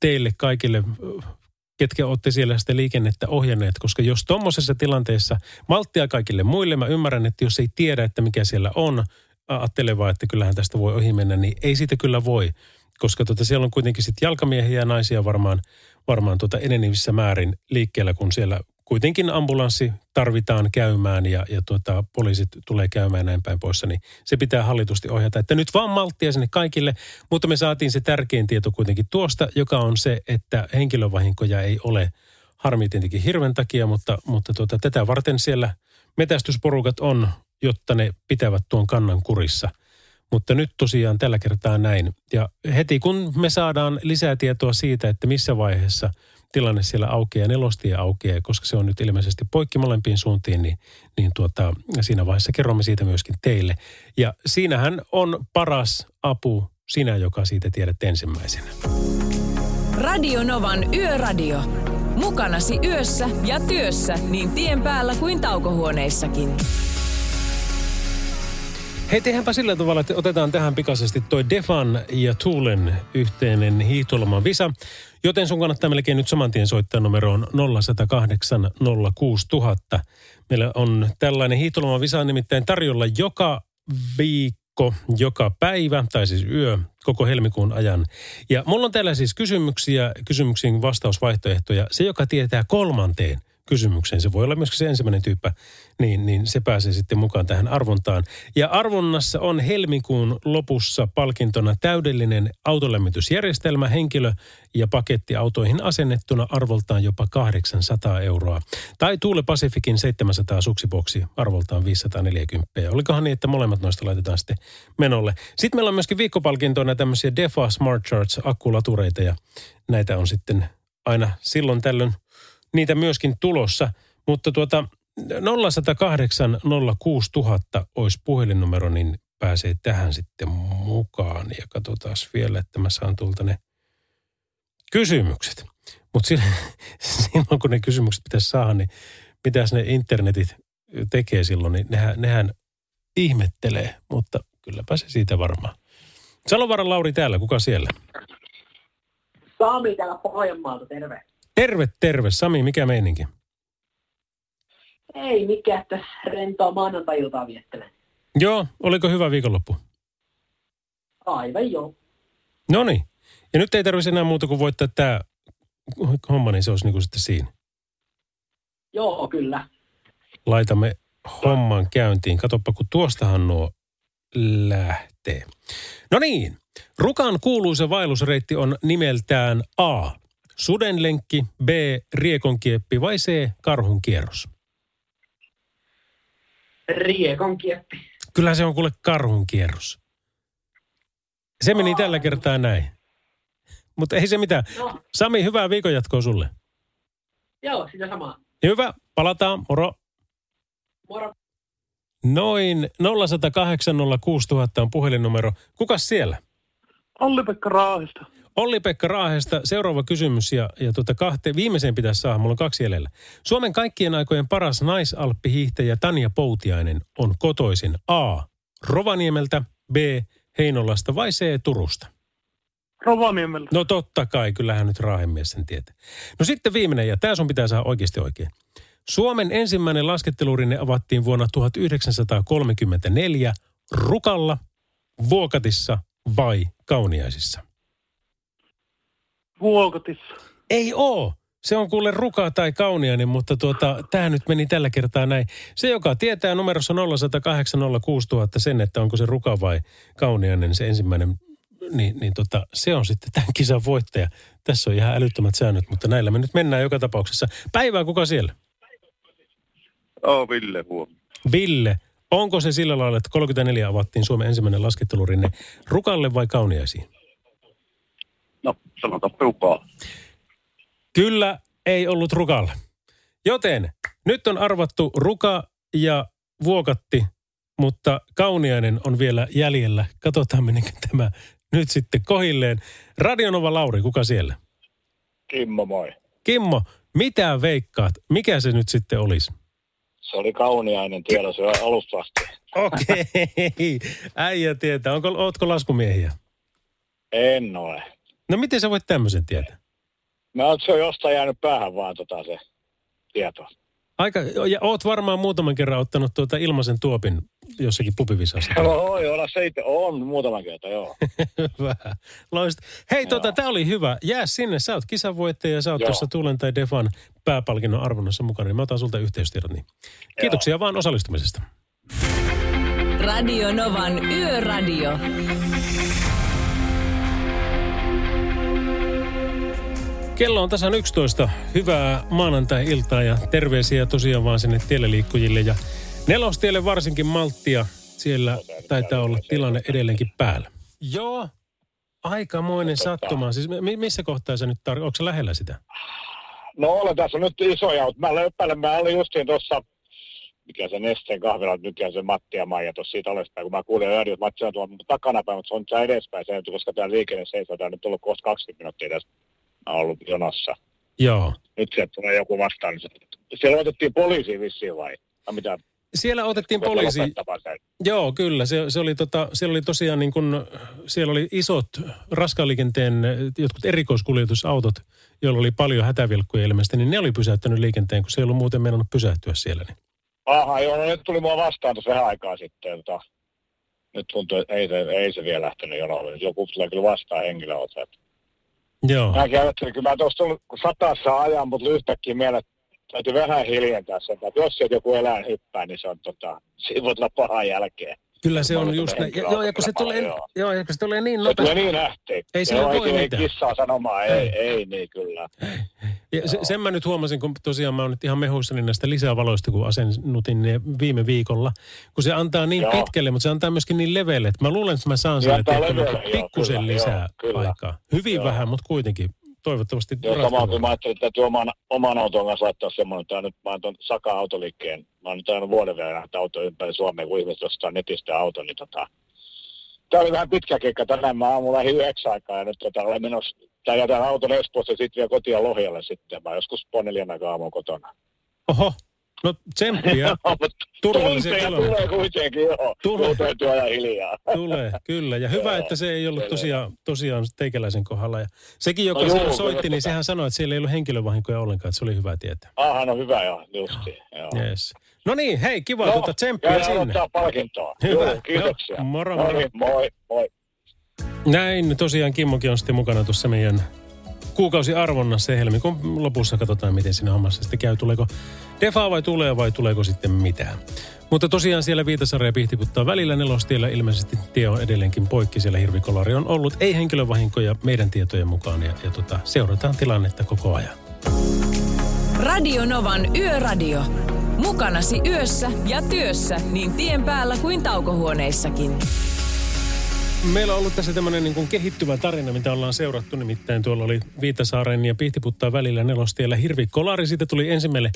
teille kaikille, ketkä olette siellä sitä liikennettä ohjanneet, koska jos tuommoisessa tilanteessa, malttia kaikille muille, mä ymmärrän, että jos ei tiedä, että mikä siellä on, ajattelee vaan, että kyllähän tästä voi ohi mennä, niin ei siitä kyllä voi, koska tota, siellä on kuitenkin sitten jalkamiehiä ja naisia varmaan, varmaan tota enenevissä määrin liikkeellä, kun siellä kuitenkin ambulanssi tarvitaan käymään ja, ja tuota, poliisit tulee käymään näin päin poissa, niin se pitää hallitusti ohjata. Että nyt vaan malttia sinne kaikille, mutta me saatiin se tärkein tieto kuitenkin tuosta, joka on se, että henkilövahinkoja ei ole harmi tietenkin hirven takia, mutta, mutta tuota, tätä varten siellä metästysporukat on, jotta ne pitävät tuon kannan kurissa. Mutta nyt tosiaan tällä kertaa näin. Ja heti kun me saadaan lisää tietoa siitä, että missä vaiheessa tilanne siellä aukeaa, nelostie aukeaa, koska se on nyt ilmeisesti poikki molempiin suuntiin, niin, niin tuota, siinä vaiheessa kerromme siitä myöskin teille. Ja siinähän on paras apu sinä, joka siitä tiedät ensimmäisenä. Radio Novan Yöradio. Mukanasi yössä ja työssä niin tien päällä kuin taukohuoneissakin. Hei, tehdäänpä sillä tavalla, että otetaan tähän pikaisesti toi Defan ja Tuulen yhteinen hiihtoloman visa. Joten sun kannattaa melkein nyt saman tien soittaa numeroon 0108 06000. Meillä on tällainen hiihtoloman visa nimittäin tarjolla joka viikko, joka päivä, tai siis yö, koko helmikuun ajan. Ja mulla on täällä siis kysymyksiä, kysymyksiin vastausvaihtoehtoja. Se, joka tietää kolmanteen kysymykseen, se voi olla myöskin se ensimmäinen tyyppä, niin, niin se pääsee sitten mukaan tähän arvontaan. Ja arvonnassa on helmikuun lopussa palkintona täydellinen autolämmitysjärjestelmä, henkilö- ja pakettiautoihin asennettuna arvoltaan jopa 800 euroa. Tai Tuule Pacificin 700 suksiboksi arvoltaan 540. Olikohan niin, että molemmat noista laitetaan sitten menolle. Sitten meillä on myöskin viikkopalkintoina tämmöisiä Defa Smart Charge akkulatureita ja näitä on sitten aina silloin tällöin niitä myöskin tulossa. Mutta tuota 0108 06000 olisi puhelinnumero, niin pääsee tähän sitten mukaan. Ja katsotaan vielä, että mä saan tuolta ne kysymykset. Mutta silloin, kun ne kysymykset pitäisi saada, niin mitäs ne internetit tekee silloin, niin nehän, nehän ihmettelee. Mutta kylläpä se siitä varmaan. Salovaaran Lauri täällä, kuka siellä? Sami täällä Pohjanmaalta, terve. Terve, terve. Sami, mikä meininki? Ei mikä, että rentoa maanantai-iltaa viettelen. Joo, oliko hyvä viikonloppu? Aivan joo. No niin. Ja nyt ei tarvitsisi enää muuta kuin voittaa tämä homma, niin se olisi niin kuin sitten siinä. Joo, kyllä. Laitamme homman käyntiin. Katoppa, kun tuostahan nuo lähtee. No niin. Rukan kuuluisa vaellusreitti on nimeltään A. Sudenlenkki, B. Riekonkieppi vai C. Karhun kierros? Riekon kieppi. Kyllä se on kuule karhun kierros. Se meni tällä kertaa näin. Mutta ei se mitään. No, Sami, hyvää viikon jatkoa sulle. joo, sitä samaa. Hyvä, palataan, moro. Moro. Noin 0108 06000 on puhelinnumero. Kukas siellä? Olli-Pekka Raahista. Olli-Pekka Raahesta, seuraava kysymys ja, ja tuota kahte, viimeiseen pitäisi saada, mulla on kaksi jäljellä. Suomen kaikkien aikojen paras naisalppihiihtäjä Tanja Poutiainen on kotoisin A. Rovaniemeltä, B. Heinolasta vai C. Turusta? Rovaniemellä. No totta kai, kyllähän nyt raahemies sen tietää. No sitten viimeinen, ja tämä sun pitää saada oikeasti oikein. Suomen ensimmäinen laskettelurinne avattiin vuonna 1934 Rukalla, Vuokatissa vai Kauniaisissa? Vuokatissa. Ei oo. Se on kuule ruka tai kauniainen, mutta tuota, tämä nyt meni tällä kertaa näin. Se, joka tietää numerossa 0806000 sen, että onko se ruka vai kauniainen se ensimmäinen, niin, niin tota, se on sitten tämän kisan voittaja. Tässä on ihan älyttömät säännöt, mutta näillä me nyt mennään joka tapauksessa. Päivää kuka siellä? Oo, Ville huomioon. Ville. Onko se sillä lailla, että 34 avattiin Suomen ensimmäinen laskettelurinne rukalle vai kauniaisiin? No, sanotaan rukaa. Kyllä ei ollut rukalle. Joten nyt on arvattu ruka ja vuokatti, mutta kauniainen on vielä jäljellä. Katsotaan meneekö tämä nyt sitten kohilleen. Radionova Lauri, kuka siellä? Kimmo, moi. Kimmo, mitä veikkaat? Mikä se nyt sitten olisi? Se oli kauniainen tiellä se alusta asti. Okei, äijä tietää. Onko, ootko laskumiehiä? En ole. No miten sä voit tämmöisen tietää? Mä oon, se on jostain jäänyt päähän vaan tota se tieto. Aika, ja oot varmaan muutaman kerran ottanut tuota ilmaisen tuopin jossakin pupivisassa. Voi olla se itse. On muutaman kerta, joo. Vähän. Loist. Hei, tota, tää oli hyvä. Jää sinne. Sä oot kisanvoittaja ja sä oot Joo. tuossa Tuulen tai Defan pääpalkinnon arvonnassa mukana. Niin mä otan sulta yhteystiedot. Niin. Kiitoksia vaan osallistumisesta. Radio Novan Yöradio. Kello on tasan 11. Hyvää maanantai-iltaa ja terveisiä tosiaan vaan sinne tielläliikkujille ja nelostielle varsinkin malttia. Siellä taitaa olla tilanne edelleenkin päällä. Joo, aikamoinen sattuma. Siis mi- missä kohtaa sä nyt tar- Onko se lähellä sitä? No olen tässä nyt isoja, mutta mä löppäilen. Mä olin justiin tuossa, mikä se Nesteen kahvila, mikä se Matti ja Maija tuossa siitä alaspäin, kun mä kuulin radio, että Matti on tuolla takanapäin, mutta se on tää edespäin se, koska tämä liikenne seisoo, tää on nyt tullut kohta 20 minuuttia tässä. Ollut jonossa. Joo. Nyt sieltä tulee joku vastaan. Niin siellä otettiin poliisi vissiin vai? vai mitä? Siellä otettiin poliisi. Joo, kyllä. Se, se oli tota, siellä oli tosiaan niin kuin, siellä oli isot raskaan liikenteen eh, jotkut erikoiskuljetusautot, joilla oli paljon hätävilkkuja ilmeisesti, niin ne oli pysäyttänyt liikenteen, kun se ei ollut muuten meinannut pysähtyä siellä. Niin. Aha, joo, no nyt tuli mua vastaan tuossa vähän aikaa sitten. Tota, nyt tuntuu, että ei se, ei se vielä lähtenyt jonolle. Joku tulee kyllä vastaan henkilöautoa. Joo. Mäkin ajattelin, kyllä mä tuossa kun satassa ajan, mutta yhtäkkiä että täytyy vähän hiljentää sen. Että jos sieltä joku eläin hyppää, niin se on tota, tulla pahan jälkeen. Kyllä se on just näin. Joo, ja kun se tulee, paljon, joo, ja kun se tulee niin Se nopeasti. niin ähti. Ei Joo, voi mitään. Ei kissaa sanomaan, ei, ei, niin kyllä. Ja se, sen mä nyt huomasin, kun tosiaan mä oon nyt ihan mehuissani näistä lisävaloista, kun asennutin ne viime viikolla. Kun se antaa niin Joo. pitkälle, mutta se antaa myöskin niin leveälle, että mä luulen, että mä saan Se sille leveälle, niinku joo, pikkusen lisää joo, kyllä. aikaa. Hyvin Joo. vähän, mutta kuitenkin. Toivottavasti Joo, samaan kuin mä ajattelin, että täytyy oman, oman auton kanssa laittaa semmoinen, että nyt mä oon tuon Saka autoliikkeen, mä oon nyt ajanut vuoden verran näitä autoja ympäri Suomea, kun ihmiset ostaa netistä auton, niin tota, Tämä oli vähän pitkä keikka tänään. Mä aamulla lähdin yhdeksän aikaa ja nyt tota, olen menossa, tai jätän auton Espoossa ja sitten vielä kotia Lohjalle sitten. Mä joskus puoli neljän aikaa aamulla kotona. Oho, no tsemppiä. Turvallisia kilometrejä. tulee kuitenkin, joo. Tulee. Täytyy ajaa hiljaa. Tulee, kyllä. Ja hyvä, Joo, että se ei ollut tosiaan, tosiaan teikäläisen kohdalla. Ja sekin, joka No no juu, soitti, niin sehän sanoi, että siellä ei ollut henkilövahinkoja ollenkaan, että se oli hyvä tietää. Aha, no hyvä joo, justi. Joo. Yes. No niin, hei, kiva No, tuota tsemppiä sinne. odottaa palkintoa. Hyvä. Joo, kiitoksia. Joo, moro, No moro. niin, moi, moi. Näin, tosiaan Kimmokin on sitten mukana tuossa meidän kuukausiarvonnassa ja helmikuun lopussa katsotaan, miten siinä hommassa sitten käy. Tuleeko defa vai tulee vai tuleeko sitten mitään. Mutta tosiaan siellä Viitasarja ja Pihtiputtaa välillä nelostiellä ilmeisesti tie on edelleenkin poikki. Siellä hirvikolari on ollut. Ei henkilövahinkoja meidän tietojen mukaan ja, ja tota, seurataan tilannetta koko ajan. Radio Novan Yöradio. Mukanasi yössä ja työssä niin tien päällä kuin taukohuoneissakin. Meillä on ollut tässä tämmöinen niin kuin kehittyvä tarina, mitä ollaan seurattu. Nimittäin tuolla oli Viitasaaren ja Pihtiputtaa välillä nelostiellä hirvikolari. Siitä tuli ensimmäinen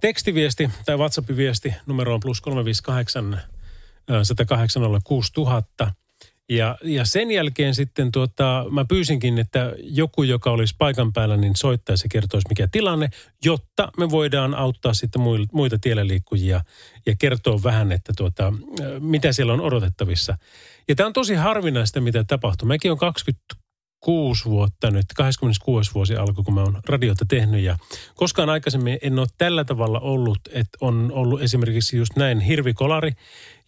tekstiviesti tai WhatsApp-viesti. Numero on plus 358 108 000. Ja, ja sen jälkeen sitten tuota, mä pyysinkin, että joku, joka olisi paikan päällä, niin soittaisi ja kertoisi mikä tilanne, jotta me voidaan auttaa sitten muita tiellä liikkujia ja kertoa vähän, että tuota, mitä siellä on odotettavissa. Ja tämä on tosi harvinaista, mitä tapahtuu. Mäkin on 26 vuotta nyt, 26 vuosi alkoi, kun mä oon radiota tehnyt. Ja koskaan aikaisemmin en ole tällä tavalla ollut, että on ollut esimerkiksi just näin hirvikolari.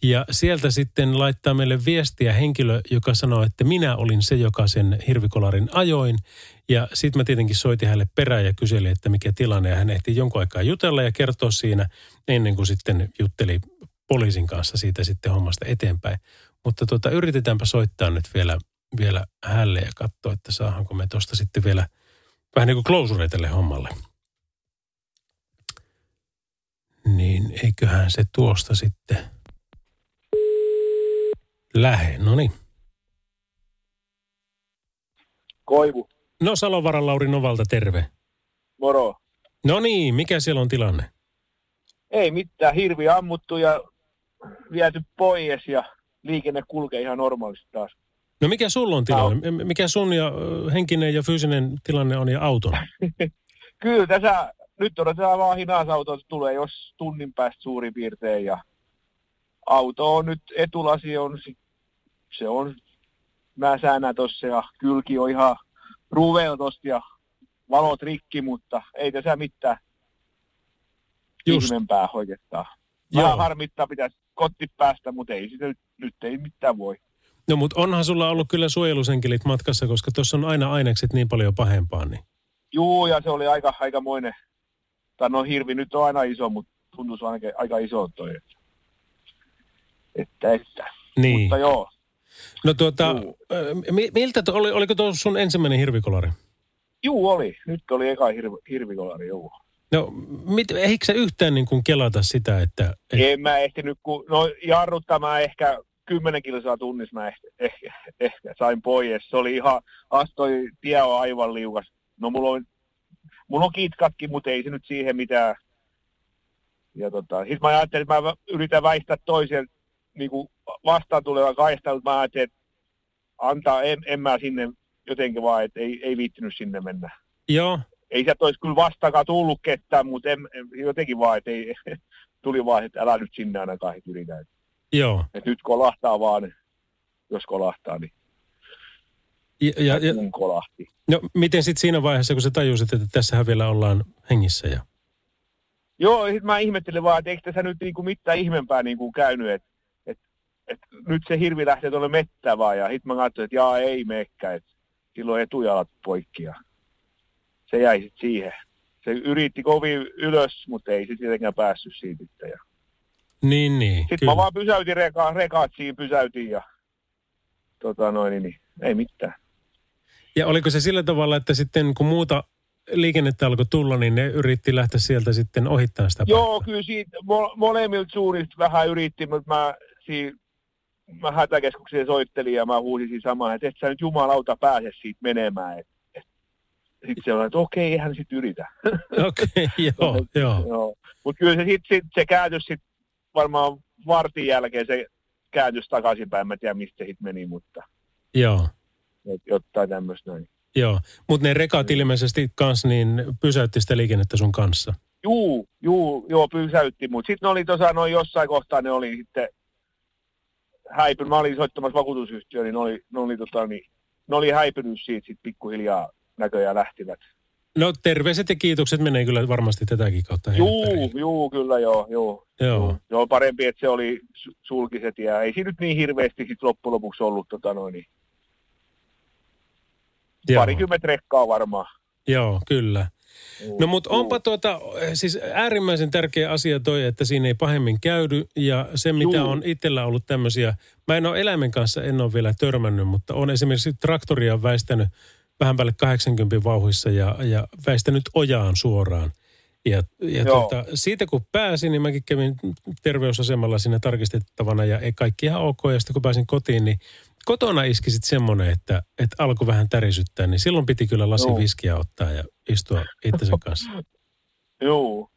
Ja sieltä sitten laittaa meille viestiä henkilö, joka sanoo, että minä olin se, joka sen hirvikolarin ajoin. Ja sitten mä tietenkin soitin hänelle perään ja kyselin, että mikä tilanne. Ja hän ehti jonkun aikaa jutella ja kertoa siinä ennen kuin sitten jutteli poliisin kanssa siitä sitten hommasta eteenpäin. Mutta tuota, yritetäänpä soittaa nyt vielä, vielä hälle ja katsoa, että saahanko me tuosta sitten vielä vähän niin kuin tälle hommalle. Niin eiköhän se tuosta sitten lähe. No niin. Koivu, No Salovaran Lauri Novalta, terve. moro. No niin, mikä siellä on tilanne? Ei mitään, hirvi ammuttu ja viety pois ja liikenne kulkee ihan normaalisti taas. No mikä sulla on tilanne? M- Mikä sun ja henkinen ja fyysinen tilanne on ja auton? Kyllä tässä nyt odotetaan vaan hinausauto, että tulee jos tunnin päästä suurin piirtein ja auto on nyt, etulasi on, se on mäsänä tossa ja kylki on ihan ruveo tosta ja valot rikki, mutta ei tässä mitään Just. ihmeempää oikeastaan. Vähän harmittaa pitäisi kotti päästä, mutta ei sitä nyt, nyt ei mitään voi. No mutta onhan sulla ollut kyllä suojelusenkelit matkassa, koska tuossa on aina ainekset niin paljon pahempaa. Niin. Juu, ja se oli aika, aikamoinen. Tai no hirvi nyt on aina iso, mutta tuntuu ainakin aika iso toi. Että, että, että. Niin. Mutta joo, No tuota, ö, mi- miltä to, oli, oliko tuo sun ensimmäinen hirvikolari? juu oli. Nyt oli eka hirvi, hirvikolari, juu. No, mit, eikö sä yhtään niin kuin kelata sitä, että... Et, En mä ehtinyt, kun, no jarruttamaan ehkä 10 kilsaa tunnissa mä ehkä, ehkä, ehkä sain pois. Se oli ihan, astoi tie on aivan liukas. No mulla on, mulla on kitkatkin, mutta ei se nyt siihen mitään. Ja tota, sit mä ajattelin, että mä yritän väistää toisen niin kuin vastaan tulevan kaistan, mutta mä ajattelin, että antaa, en, en mä sinne jotenkin vaan, että ei, ei viittinyt sinne mennä. joo, Ei sieltä olisi kyllä vastaakaan tullut ketään, mutta en, en- jotenkin vaan, että ei, tuli vaan, että älä nyt sinne ainakaan yritä. Joo. Et nyt kolahtaa vaan, jos kolahtaa, niin Ja, ja, ja, kun kolahti. no, miten sitten siinä vaiheessa, kun sä tajusit, että tässähän vielä ollaan hengissä ja... Joo, sit mä ihmettelin vaan, että eikö tässä nyt niinku mitään ihmeempää niinku käynyt, että et, et nyt se hirvi lähtee tuolle mettään vaan, ja sit mä katsoin, että jaa, ei mekkä, että silloin etujalat poikki, ja se jäi sit siihen. Se yritti kovin ylös, mutta ei se tietenkään päässyt siitä. sitten, Ja Niin, niin. sitten kyllä. mä vaan pysäytin reka, rekaat siinä, pysäytin, ja tota noin, niin, niin ei mitään. Ja oliko se sillä tavalla, että sitten kun muuta liikennettä alkoi tulla, niin ne yritti lähteä sieltä sitten ohittamaan sitä Joo, kyllä siitä mo- molemmilta suunnista vähän yritti, mutta mä, siinä, mä hätäkeskukseen soittelin ja mä huusin siinä samaan, että et sä nyt jumalauta pääse siitä menemään. Et, et. Sitten se on, että okei, eihän sit yritä. Okei, okay, joo, joo. joo. Mutta kyllä se, sit, sit, se kääntys sit varmaan vartin jälkeen se kääntys takaisinpäin. Mä tiedä, mistä se sit meni, mutta Joo, et, jotain tämmöistä näin. joo. Mutta ne rekat ilmeisesti kans niin pysäytti sitä liikennettä sun kanssa. Juu, juu, joo, pysäytti, mutta sitten ne oli tuossa noin jossain kohtaa, ne oli sitten häipynyt, mä olin soittamassa vakuutusyhtiöön, niin ne oli, ne oli, tota, niin, ne oli häipynyt siitä sitten pikkuhiljaa näköjään lähtivät. No terveiset ja kiitokset menee kyllä varmasti tätäkin kautta. Juu, juu, kyllä joo, joo. Joo. Joo, parempi, että se oli su- sulkiset ja ei siinä nyt niin hirveästi sit loppujen lopuksi ollut tota noin, niin Joo. parikymmentä rekkaa varmaan. Joo, kyllä. No mutta onpa tuota, siis äärimmäisen tärkeä asia toi, että siinä ei pahemmin käydy ja se mitä Juu. on itsellä ollut tämmöisiä, mä en ole eläimen kanssa, en ole vielä törmännyt, mutta on esimerkiksi traktoria väistänyt vähän päälle 80 vauhissa ja, ja väistänyt ojaan suoraan. Ja, ja tuota, siitä kun pääsin, niin mäkin kävin terveysasemalla siinä tarkistettavana ja ei kaikki ihan ok. Ja sitten kun pääsin kotiin, niin kotona iski sitten semmoinen, että, että alkoi vähän tärisyttää. Niin silloin piti kyllä lasi Joo. viskiä ottaa ja istua itsensä kanssa. Joo,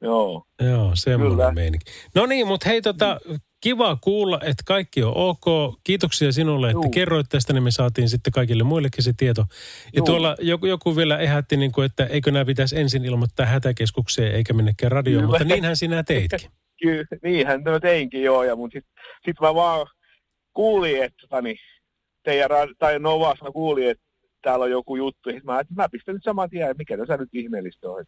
joo. Joo, semmoinen Kyllä. meininki. No niin, mutta hei tota, kiva kuulla, että kaikki on ok. Kiitoksia sinulle, että Juu. kerroit tästä, niin me saatiin sitten kaikille muillekin se tieto. Ja Juu. tuolla joku, joku vielä ehätti, niin kuin, että eikö nämä pitäisi ensin ilmoittaa hätäkeskukseen eikä minnekään radioon, Kyllä. mutta niinhän sinä teitkin. Kyllä, niinhän mä teinkin joo, ja mutta sitten sit mä vaan kuulin, että tota, niin, teidän, tai Novas mä kuulin, että täällä on joku juttu. Ja mä, mä pistän nyt saman tien, mikä tässä nyt ihmeellistä on.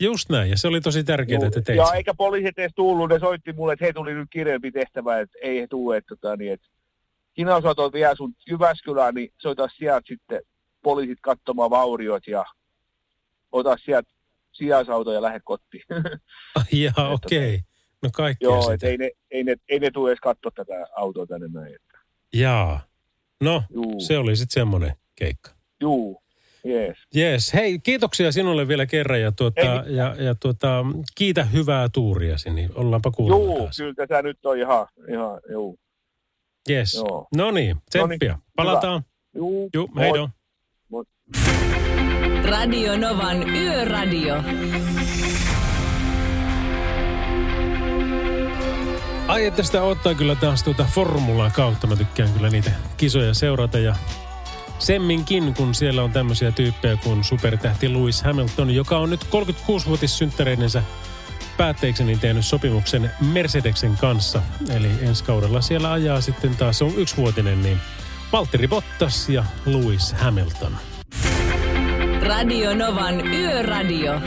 Just näin, ja se oli tosi tärkeää, että teit ja sen. eikä poliisit edes tullut, ne soitti mulle, että he tuli nyt kireempi tehtävä, että ei he tule, että, tota, niin, että hinausauto vie sun Jyväskylään, niin soita sieltä sitten poliisit katsomaan vauriot ja ota sieltä sijaisauto ja lähde kotiin. Jaa, okei. Okay. No kaikkea Joo, sitä. että ei ne, ei, ne, ei ne tule edes katsoa tätä autoa tänne näin. Että. Jaa. No, Juu. se oli sitten semmoinen keikka. Juu, jees. Jees, hei, kiitoksia sinulle vielä kerran ja, tuota, ja, ja tuota, kiitä hyvää tuuriasi, niin ollaanpa kuulolla Juu, taas. kyllä tätä nyt on ihan, ihan juu. Jees. Joo. No niin, tsemppiä. Palataan. Juu, Juu, heido. Moi. Radio Novan Yöradio. Ai, että sitä ottaa kyllä taas tuota formulaa kautta. Mä tykkään kyllä niitä kisoja seurata ja semminkin, kun siellä on tämmöisiä tyyppejä kuin supertähti Lewis Hamilton, joka on nyt 36-vuotissynttäreidensä päätteeksi niin tehnyt sopimuksen Mercedeksen kanssa. Eli ensi kaudella siellä ajaa sitten taas, se on yksivuotinen, niin Valtteri Bottas ja Lewis Hamilton. Radio Novan Yöradio.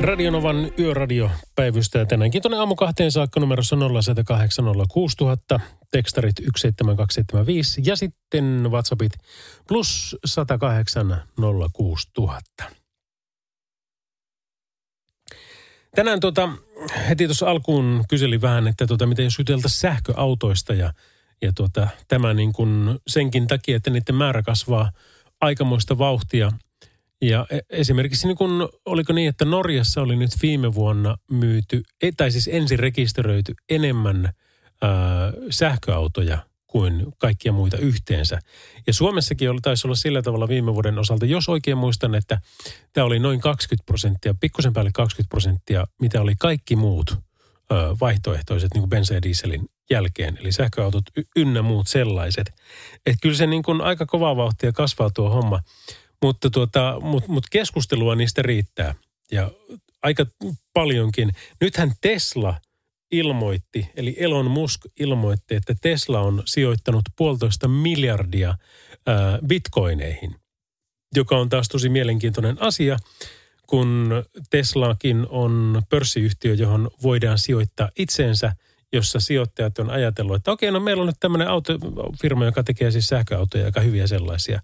Radionovan yöradio päivystää tänäänkin tuonne aamu kahteen saakka numerossa 0806000, tekstarit 17275 ja sitten WhatsAppit plus 108 Tänään tota, heti tuossa alkuun kyselin vähän, että tota, miten jos sähköautoista ja, ja tota, tämä niin kuin senkin takia, että niiden määrä kasvaa aikamoista vauhtia. Ja e- esimerkiksi niin kun, oliko niin, että Norjassa oli nyt viime vuonna myyty, e- tai siis ensin rekisteröity enemmän sähköautoja kuin kaikkia muita yhteensä. Ja Suomessakin oli, taisi olla sillä tavalla viime vuoden osalta, jos oikein muistan, että tämä oli noin 20 prosenttia, pikkusen päälle 20 prosenttia, mitä oli kaikki muut ö, vaihtoehtoiset niin kuin bensa ja dieselin jälkeen, eli sähköautot ynnä muut sellaiset. Että kyllä se niin kuin aika kovaa vauhtia kasvaa tuo homma, mutta tuota, mut, mut keskustelua niistä riittää ja aika paljonkin. Nythän Tesla ilmoitti, eli Elon Musk ilmoitti, että Tesla on sijoittanut puolitoista miljardia bitcoineihin, joka on taas tosi mielenkiintoinen asia, kun Teslakin on pörssiyhtiö, johon voidaan sijoittaa itseensä, jossa sijoittajat on ajatellut, että okei, no meillä on nyt tämmöinen autofirma, joka tekee siis sähköautoja, aika hyviä sellaisia,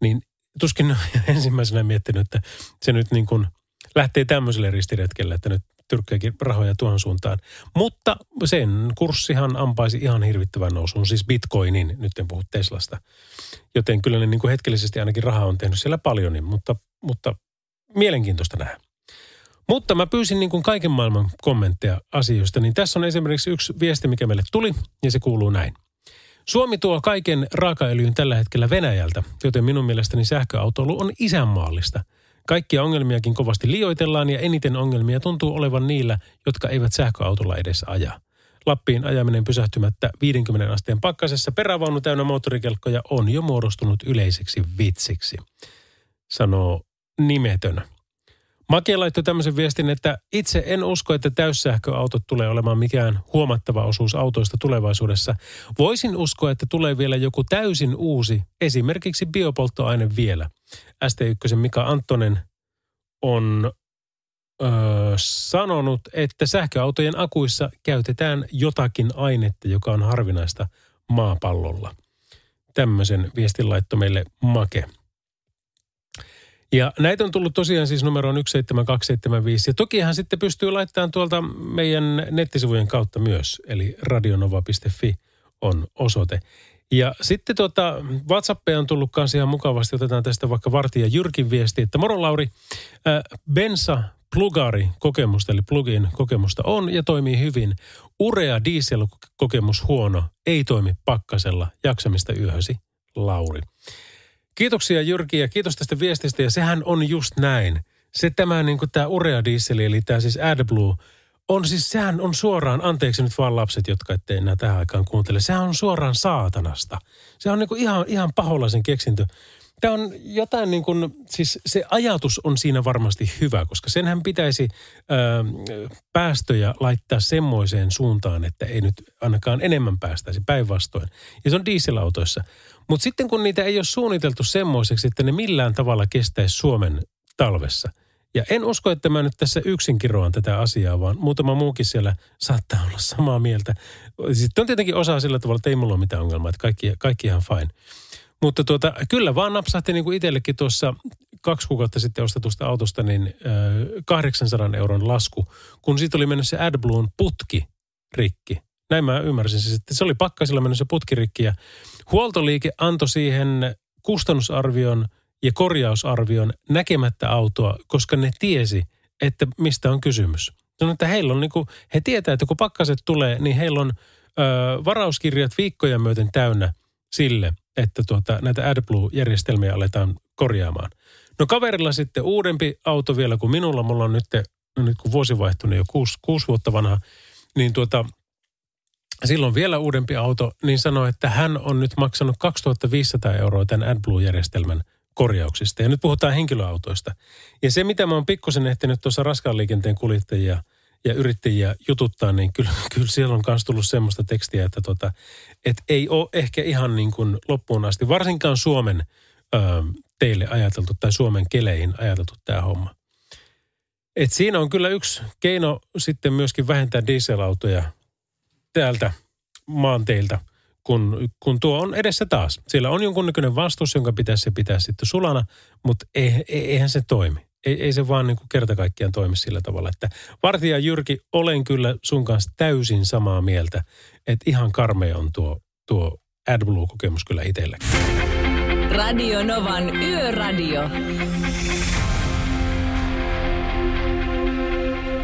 niin tuskin ensimmäisenä miettinyt, että se nyt niin kuin lähtee tämmöiselle ristiretkelle, että nyt tyrkkääkin rahoja tuohon suuntaan. Mutta sen kurssihan ampaisi ihan hirvittävän nousuun, siis bitcoinin, nyt en puhu Teslasta. Joten kyllä ne niin kuin hetkellisesti ainakin rahaa on tehnyt siellä paljon, niin, mutta, mutta mielenkiintoista nähdä. Mutta mä pyysin niin kuin kaiken maailman kommentteja asioista, niin tässä on esimerkiksi yksi viesti, mikä meille tuli, ja se kuuluu näin. Suomi tuo kaiken raakaöljyn tällä hetkellä Venäjältä, joten minun mielestäni sähköautoilu on isänmaallista. Kaikkia ongelmiakin kovasti liioitellaan ja eniten ongelmia tuntuu olevan niillä, jotka eivät sähköautolla edes aja. Lappiin ajaminen pysähtymättä 50 asteen pakkasessa perävaunu täynnä moottorikelkkoja on jo muodostunut yleiseksi vitsiksi, sanoo nimetön. Make laittoi tämmöisen viestin, että itse en usko, että täyssähköautot tulee olemaan mikään huomattava osuus autoista tulevaisuudessa. Voisin uskoa, että tulee vielä joku täysin uusi, esimerkiksi biopolttoaine vielä. ST1 Mika Anttonen on öö, sanonut, että sähköautojen akuissa käytetään jotakin ainetta, joka on harvinaista maapallolla. Tämmöisen viestin laittoi meille Make. Ja näitä on tullut tosiaan siis numeroon 17275. Ja tokihan sitten pystyy laittamaan tuolta meidän nettisivujen kautta myös. Eli radionova.fi on osoite. Ja sitten tuota, WhatsAppia on tullut kanssa ihan mukavasti. Otetaan tästä vaikka Varti ja Jyrkin viesti, että moro Lauri, äh, bensa plugari kokemusta, eli plugin kokemusta on ja toimii hyvin. Urea diesel kokemus huono, ei toimi pakkasella, jaksamista yöhösi, Lauri. Kiitoksia Jyrki ja kiitos tästä viestistä ja sehän on just näin. Se tämä niin kuin tämä urea diesel, eli tämä siis AdBlue, on siis, sehän on suoraan, anteeksi nyt vaan lapset, jotka ette enää tähän aikaan kuuntele, sehän on suoraan saatanasta. Se on niin kuin ihan, ihan paholaisen keksintö. tämä on jotain niin kuin, siis se ajatus on siinä varmasti hyvä, koska senhän pitäisi ö, päästöjä laittaa semmoiseen suuntaan, että ei nyt ainakaan enemmän päästäisi päinvastoin. Ja se on dieselautoissa. Mutta sitten kun niitä ei ole suunniteltu semmoiseksi, että ne millään tavalla kestäisi Suomen talvessa. Ja en usko, että mä nyt tässä yksin kiroan tätä asiaa, vaan muutama muukin siellä saattaa olla samaa mieltä. Sitten on tietenkin osa sillä tavalla, että ei mulla ole mitään ongelmaa, että kaikki, kaikki ihan fine. Mutta tuota, kyllä vaan napsahti niin kuin itsellekin tuossa kaksi kuukautta sitten ostetusta autosta niin äh, 800 euron lasku, kun siitä oli mennyt se AdBluen putki rikki. Näin mä ymmärsin se sitten. Se oli pakkasilla mennyt se putki rikki ja huoltoliike antoi siihen kustannusarvion ja korjausarvion näkemättä autoa, koska ne tiesi, että mistä on kysymys. Sanoin, että heillä on niin kuin, he tietää, että kun pakkaset tulee, niin heillä on ö, varauskirjat viikkoja myöten täynnä sille, että tuota, näitä AdBlue-järjestelmiä aletaan korjaamaan. No kaverilla sitten uudempi auto vielä kuin minulla. Mulla on nyt, no nyt kun vuosi vaihtunut jo kuusi, kuusi vuotta vanha, niin tuota, silloin vielä uudempi auto, niin sanoi, että hän on nyt maksanut 2500 euroa tämän AdBlue-järjestelmän korjauksista. Ja nyt puhutaan henkilöautoista. Ja se, mitä mä oon pikkusen ehtinyt tuossa raskaan liikenteen kuljettajia – ja yrittäjiä jututtaa, niin kyllä, kyllä siellä on myös tullut semmoista tekstiä, että tota, et ei ole ehkä ihan niin kuin loppuun asti, varsinkaan Suomen ö, teille ajateltu tai Suomen keleihin ajateltu tämä homma. Et siinä on kyllä yksi keino sitten myöskin vähentää dieselautoja täältä maanteilta, kun, kun tuo on edessä taas. Siellä on jonkunnäköinen vastus, jonka pitäisi se pitää sitten sulana, mutta ei, eihän se toimi ei, ei se vaan niin kuin kerta kaikkiaan toimi sillä tavalla. Että Vartija Jyrki, olen kyllä sun kanssa täysin samaa mieltä, että ihan karmea on tuo, tuo AdBlue-kokemus kyllä itselläkin. Radio Novan Yöradio.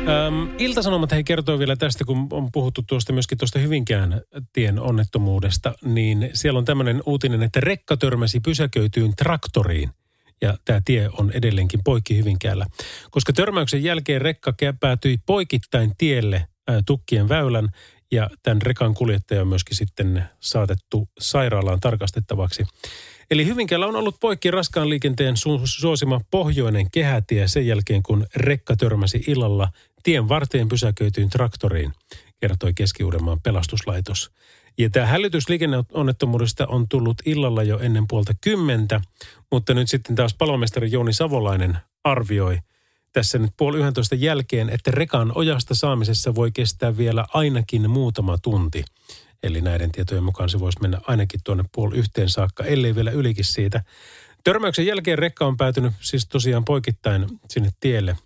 Öm, Iltasanomat hei kertoo vielä tästä, kun on puhuttu tuosta myöskin tuosta Hyvinkään tien onnettomuudesta, niin siellä on tämmöinen uutinen, että rekka törmäsi pysäköityyn traktoriin – ja tämä tie on edelleenkin poikki Hyvinkäällä. Koska törmäyksen jälkeen rekka päätyi poikittain tielle ää, tukkien väylän ja tämän rekan kuljettaja on myöskin sitten saatettu sairaalaan tarkastettavaksi. Eli Hyvinkäällä on ollut poikki raskaan liikenteen su- suosima pohjoinen kehätie sen jälkeen, kun rekka törmäsi illalla tien varteen pysäköityyn traktoriin, kertoi Keski-Uudenmaan pelastuslaitos. Ja tämä hälytys liikenneonnettomuudesta on tullut illalla jo ennen puolta kymmentä, mutta nyt sitten taas palomestari Jouni Savolainen arvioi tässä nyt puoli yhdentoista jälkeen, että rekan ojasta saamisessa voi kestää vielä ainakin muutama tunti. Eli näiden tietojen mukaan se voisi mennä ainakin tuonne puoli yhteen saakka, ellei vielä ylikin siitä. Törmäyksen jälkeen rekka on päätynyt siis tosiaan poikittain sinne tielle.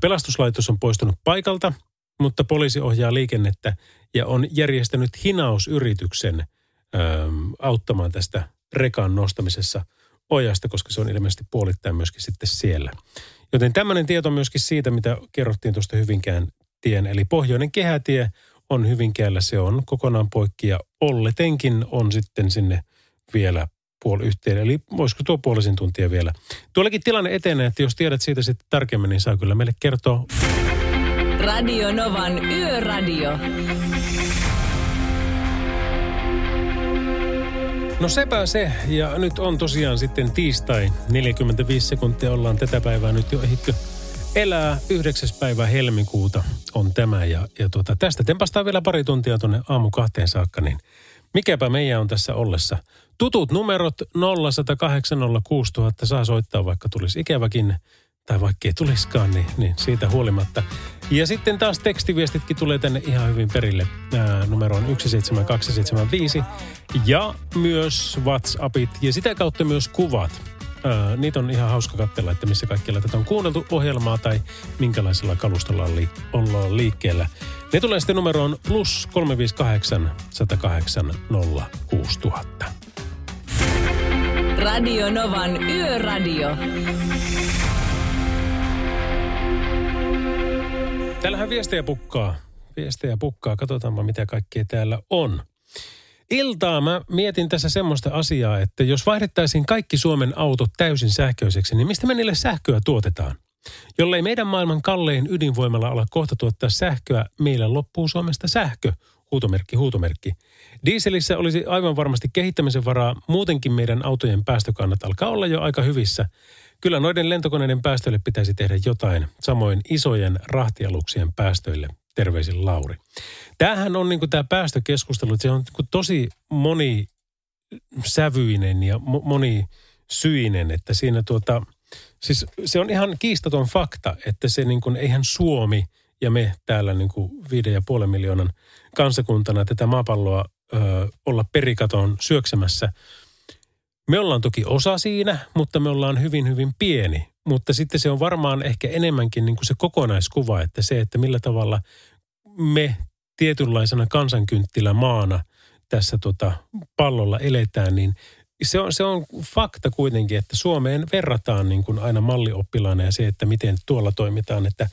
Pelastuslaitos on poistunut paikalta, mutta poliisi ohjaa liikennettä ja on järjestänyt hinausyrityksen auttamaan tästä rekan nostamisessa ojasta, koska se on ilmeisesti puolittain myöskin sitten siellä. Joten tämmöinen tieto myöskin siitä, mitä kerrottiin tuosta Hyvinkään tien, eli pohjoinen kehätie on Hyvinkäällä, se on kokonaan poikki ja olletenkin on sitten sinne vielä puoli yhteen, eli voisiko tuo puolisin tuntia vielä. Tuollakin tilanne etenee, että jos tiedät siitä sitten tarkemmin, niin saa kyllä meille kertoa. Radio Novan Yöradio. No sepä se, ja nyt on tosiaan sitten tiistai, 45 sekuntia ollaan tätä päivää nyt jo ehitkö elää. 9. päivä helmikuuta on tämä, ja, ja tuota, tästä tempastaa vielä pari tuntia tuonne aamu kahteen saakka, niin mikäpä meidän on tässä ollessa. Tutut numerot 0108 saa soittaa, vaikka tulisi ikäväkin tai vaikka ei tulisikaan, niin, niin siitä huolimatta. Ja sitten taas tekstiviestitkin tulee tänne ihan hyvin perille ää, numeroon 17275 ja myös WhatsAppit ja sitä kautta myös kuvat. Niitä on ihan hauska katsella, että missä kaikkialla tätä on kuunneltu ohjelmaa tai minkälaisella kalustolla li- ollaan liikkeellä. Ne tulee sitten numeroon plus 358 108 06000. Radio Novan Yöradio. Täällähän viestejä pukkaa. Viestejä pukkaa. Katsotaanpa, mitä kaikkea täällä on. Iltaa mä mietin tässä semmoista asiaa, että jos vaihdettaisiin kaikki Suomen autot täysin sähköiseksi, niin mistä me niille sähköä tuotetaan? Jollei meidän maailman kallein ydinvoimalla ala kohta tuottaa sähköä, meillä loppuu Suomesta sähkö, Huutomerkki, huutomerkki. Dieselissä olisi aivan varmasti kehittämisen varaa. Muutenkin meidän autojen päästökannat alkaa olla jo aika hyvissä. Kyllä noiden lentokoneiden päästöille pitäisi tehdä jotain. Samoin isojen rahtialuksien päästöille. Terveisin Lauri. Tämähän on niin tämä päästökeskustelu, että se on niin kuin tosi monisävyinen ja mo- monisyinen, että siinä tuota, siis se on ihan kiistaton fakta, että se niin kuin, eihän Suomi ja me täällä niin kuin viiden ja puolen miljoonan kansakuntana tätä maapalloa ö, olla perikaton syöksemässä. Me ollaan toki osa siinä, mutta me ollaan hyvin, hyvin pieni. Mutta sitten se on varmaan ehkä enemmänkin niin kuin se kokonaiskuva, että se, että millä tavalla me tietynlaisena kansankynttilämaana tässä tota pallolla eletään, niin se on, se on fakta kuitenkin, että Suomeen verrataan niin kuin aina mallioppilaana ja se, että miten tuolla toimitaan. Että,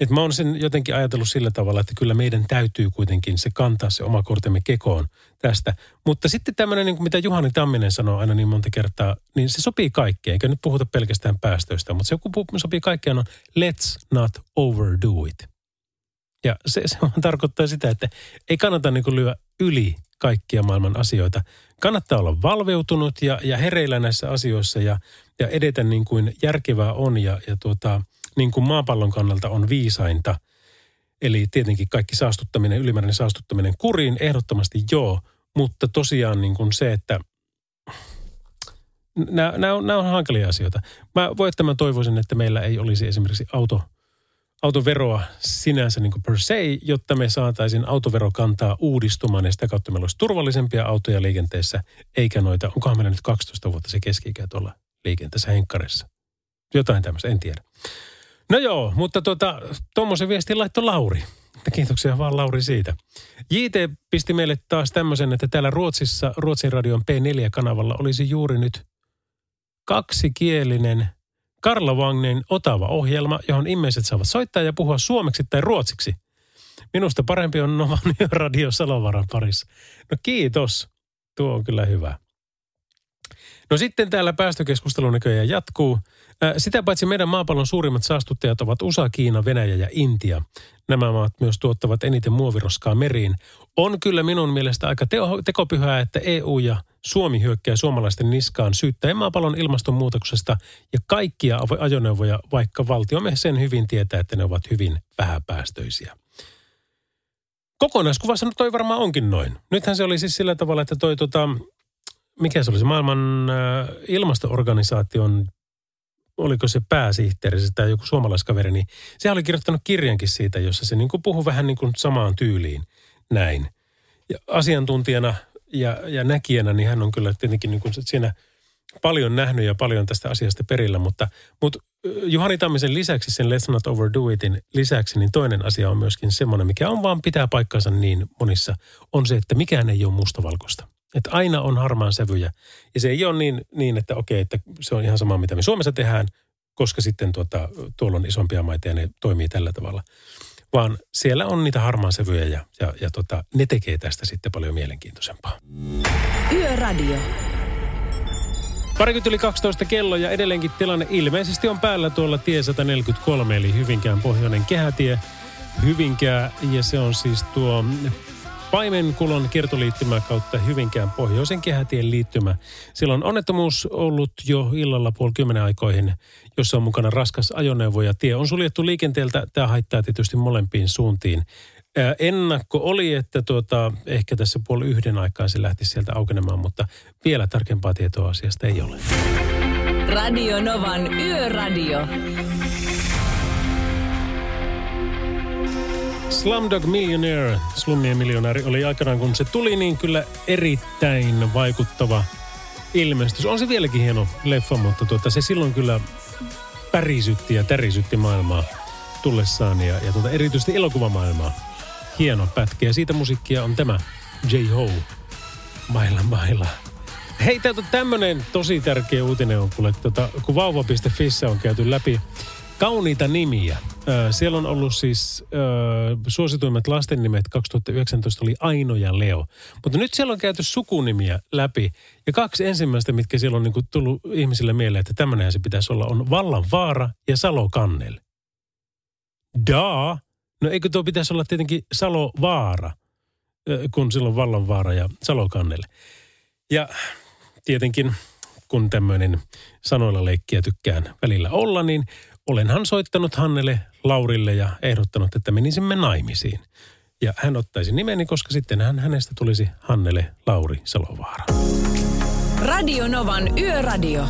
että mä oon sen jotenkin ajatellut sillä tavalla, että kyllä meidän täytyy kuitenkin se kantaa se oma kortemme kekoon tästä. Mutta sitten tämmöinen, niin kuin mitä Juhani Tamminen sanoo aina niin monta kertaa, niin se sopii kaikkeen. Eikä nyt puhuta pelkästään päästöistä, mutta se joku sopii kaikkeen on let's not overdo it. Ja se, se tarkoittaa sitä, että ei kannata niin kuin lyö yli kaikkia maailman asioita. Kannattaa olla valveutunut ja, ja hereillä näissä asioissa ja, ja edetä niin kuin järkevää on ja, ja tuota, niin kuin maapallon kannalta on viisainta. Eli tietenkin kaikki saastuttaminen, ylimääräinen saastuttaminen kuriin, ehdottomasti joo, mutta tosiaan niin kuin se, että nämä, nämä, on, nämä on hankalia asioita. Mä voittamaan toivoisin, että meillä ei olisi esimerkiksi auto, autoveroa sinänsä niin per se, jotta me saataisiin autoverokantaa uudistumaan ja sitä kautta meillä olisi turvallisempia autoja liikenteessä, eikä noita, onkohan meillä nyt 12 vuotta se keski tuolla liikenteessä henkkarissa. Jotain tämmöistä, en tiedä. No joo, mutta tuota, tuommoisen viestin laittoi Lauri. Kiitoksia vaan Lauri siitä. JT pisti meille taas tämmöisen, että täällä Ruotsissa, Ruotsin radion P4-kanavalla olisi juuri nyt kaksikielinen Karla Wagnin Otava-ohjelma, johon ihmiset saavat soittaa ja puhua suomeksi tai ruotsiksi. Minusta parempi on Novan Radio Salovaran parissa. No kiitos. Tuo on kyllä hyvä. No sitten täällä päästökeskustelu näköjään jatkuu. Sitä paitsi meidän maapallon suurimmat saastuttajat ovat USA, Kiina, Venäjä ja Intia. Nämä maat myös tuottavat eniten muoviroskaa meriin. On kyllä minun mielestä aika teo, tekopyhää, että EU ja Suomi hyökkää suomalaisten niskaan syyttäen maapallon ilmastonmuutoksesta ja kaikkia ajoneuvoja, vaikka valtiomme sen hyvin tietää, että ne ovat hyvin vähäpäästöisiä. Kokonaiskuvassa toi varmaan onkin noin. Nythän se oli siis sillä tavalla, että toi tota, mikä se oli se maailman ilmastoorganisaation oliko se pääsihteeri tai joku suomalaiskaveri, niin se oli kirjoittanut kirjankin siitä, jossa se niin puhui vähän niin kuin samaan tyyliin näin. Ja asiantuntijana ja, ja näkijänä, niin hän on kyllä tietenkin niin kuin siinä paljon nähnyt ja paljon tästä asiasta perillä, mutta, mutta Juhani Tammisen lisäksi, sen Let's Not Overdo Itin lisäksi, niin toinen asia on myöskin semmoinen, mikä on vaan pitää paikkansa niin monissa, on se, että mikään ei ole mustavalkoista. Että aina on harmaan sävyjä. Ja se ei ole niin, niin että okei, että se on ihan sama, mitä me Suomessa tehdään, koska sitten tuota, tuolla on isompia maita ja ne toimii tällä tavalla. Vaan siellä on niitä harmaan sävyjä ja, ja, ja tota, ne tekee tästä sitten paljon mielenkiintoisempaa. Yöradio. Parikymmentä yli 12 kello ja edelleenkin tilanne ilmeisesti on päällä tuolla tie 143, eli Hyvinkään pohjoinen kehätie. Hyvinkää, ja se on siis tuo Paimenkulon kiertoliittymä kautta Hyvinkään pohjoisen kehätien liittymä. Siellä on onnettomuus ollut jo illalla puoli kymmenen aikoihin, jossa on mukana raskas ajoneuvo ja tie on suljettu liikenteeltä. Tämä haittaa tietysti molempiin suuntiin. Ennakko oli, että tuota, ehkä tässä puoli yhden aikaan se lähti sieltä aukenemaan, mutta vielä tarkempaa tietoa asiasta ei ole. Radio Novan Yöradio. Slumdog Millionaire, Slummien miljonääri, oli aikanaan kun se tuli niin kyllä erittäin vaikuttava ilmestys. On se vieläkin hieno leffa, mutta tuota, se silloin kyllä pärisytti ja tärisytti maailmaa tullessaan ja, ja tuota, erityisesti elokuvamaailmaa. Hieno pätkä ja siitä musiikkia on tämä J-Ho. Mailla mailla. Hei, täältä tämmönen tosi tärkeä uutinen on kuule, tuota, kun vauva.fissä on käyty läpi kauniita nimiä. Siellä on ollut siis suosituimmat lastennimet 2019 oli Aino ja Leo. Mutta nyt siellä on käyty sukunimiä läpi. Ja kaksi ensimmäistä, mitkä siellä on niin tullut ihmisille mieleen, että tämmöinen se pitäisi olla, on Vallan Vaara ja Salo Kannel. Daa. No eikö tuo pitäisi olla tietenkin Salo Vaara? kun silloin Vallanvaara ja Salokannelle. Ja tietenkin, kun tämmöinen sanoilla leikkiä tykkään välillä olla, niin olenhan soittanut Hannelle Laurille ja ehdottanut, että menisimme naimisiin. Ja hän ottaisi nimeni, koska sitten hän hänestä tulisi Hannele Lauri Salovaara. Radio Novan Yöradio.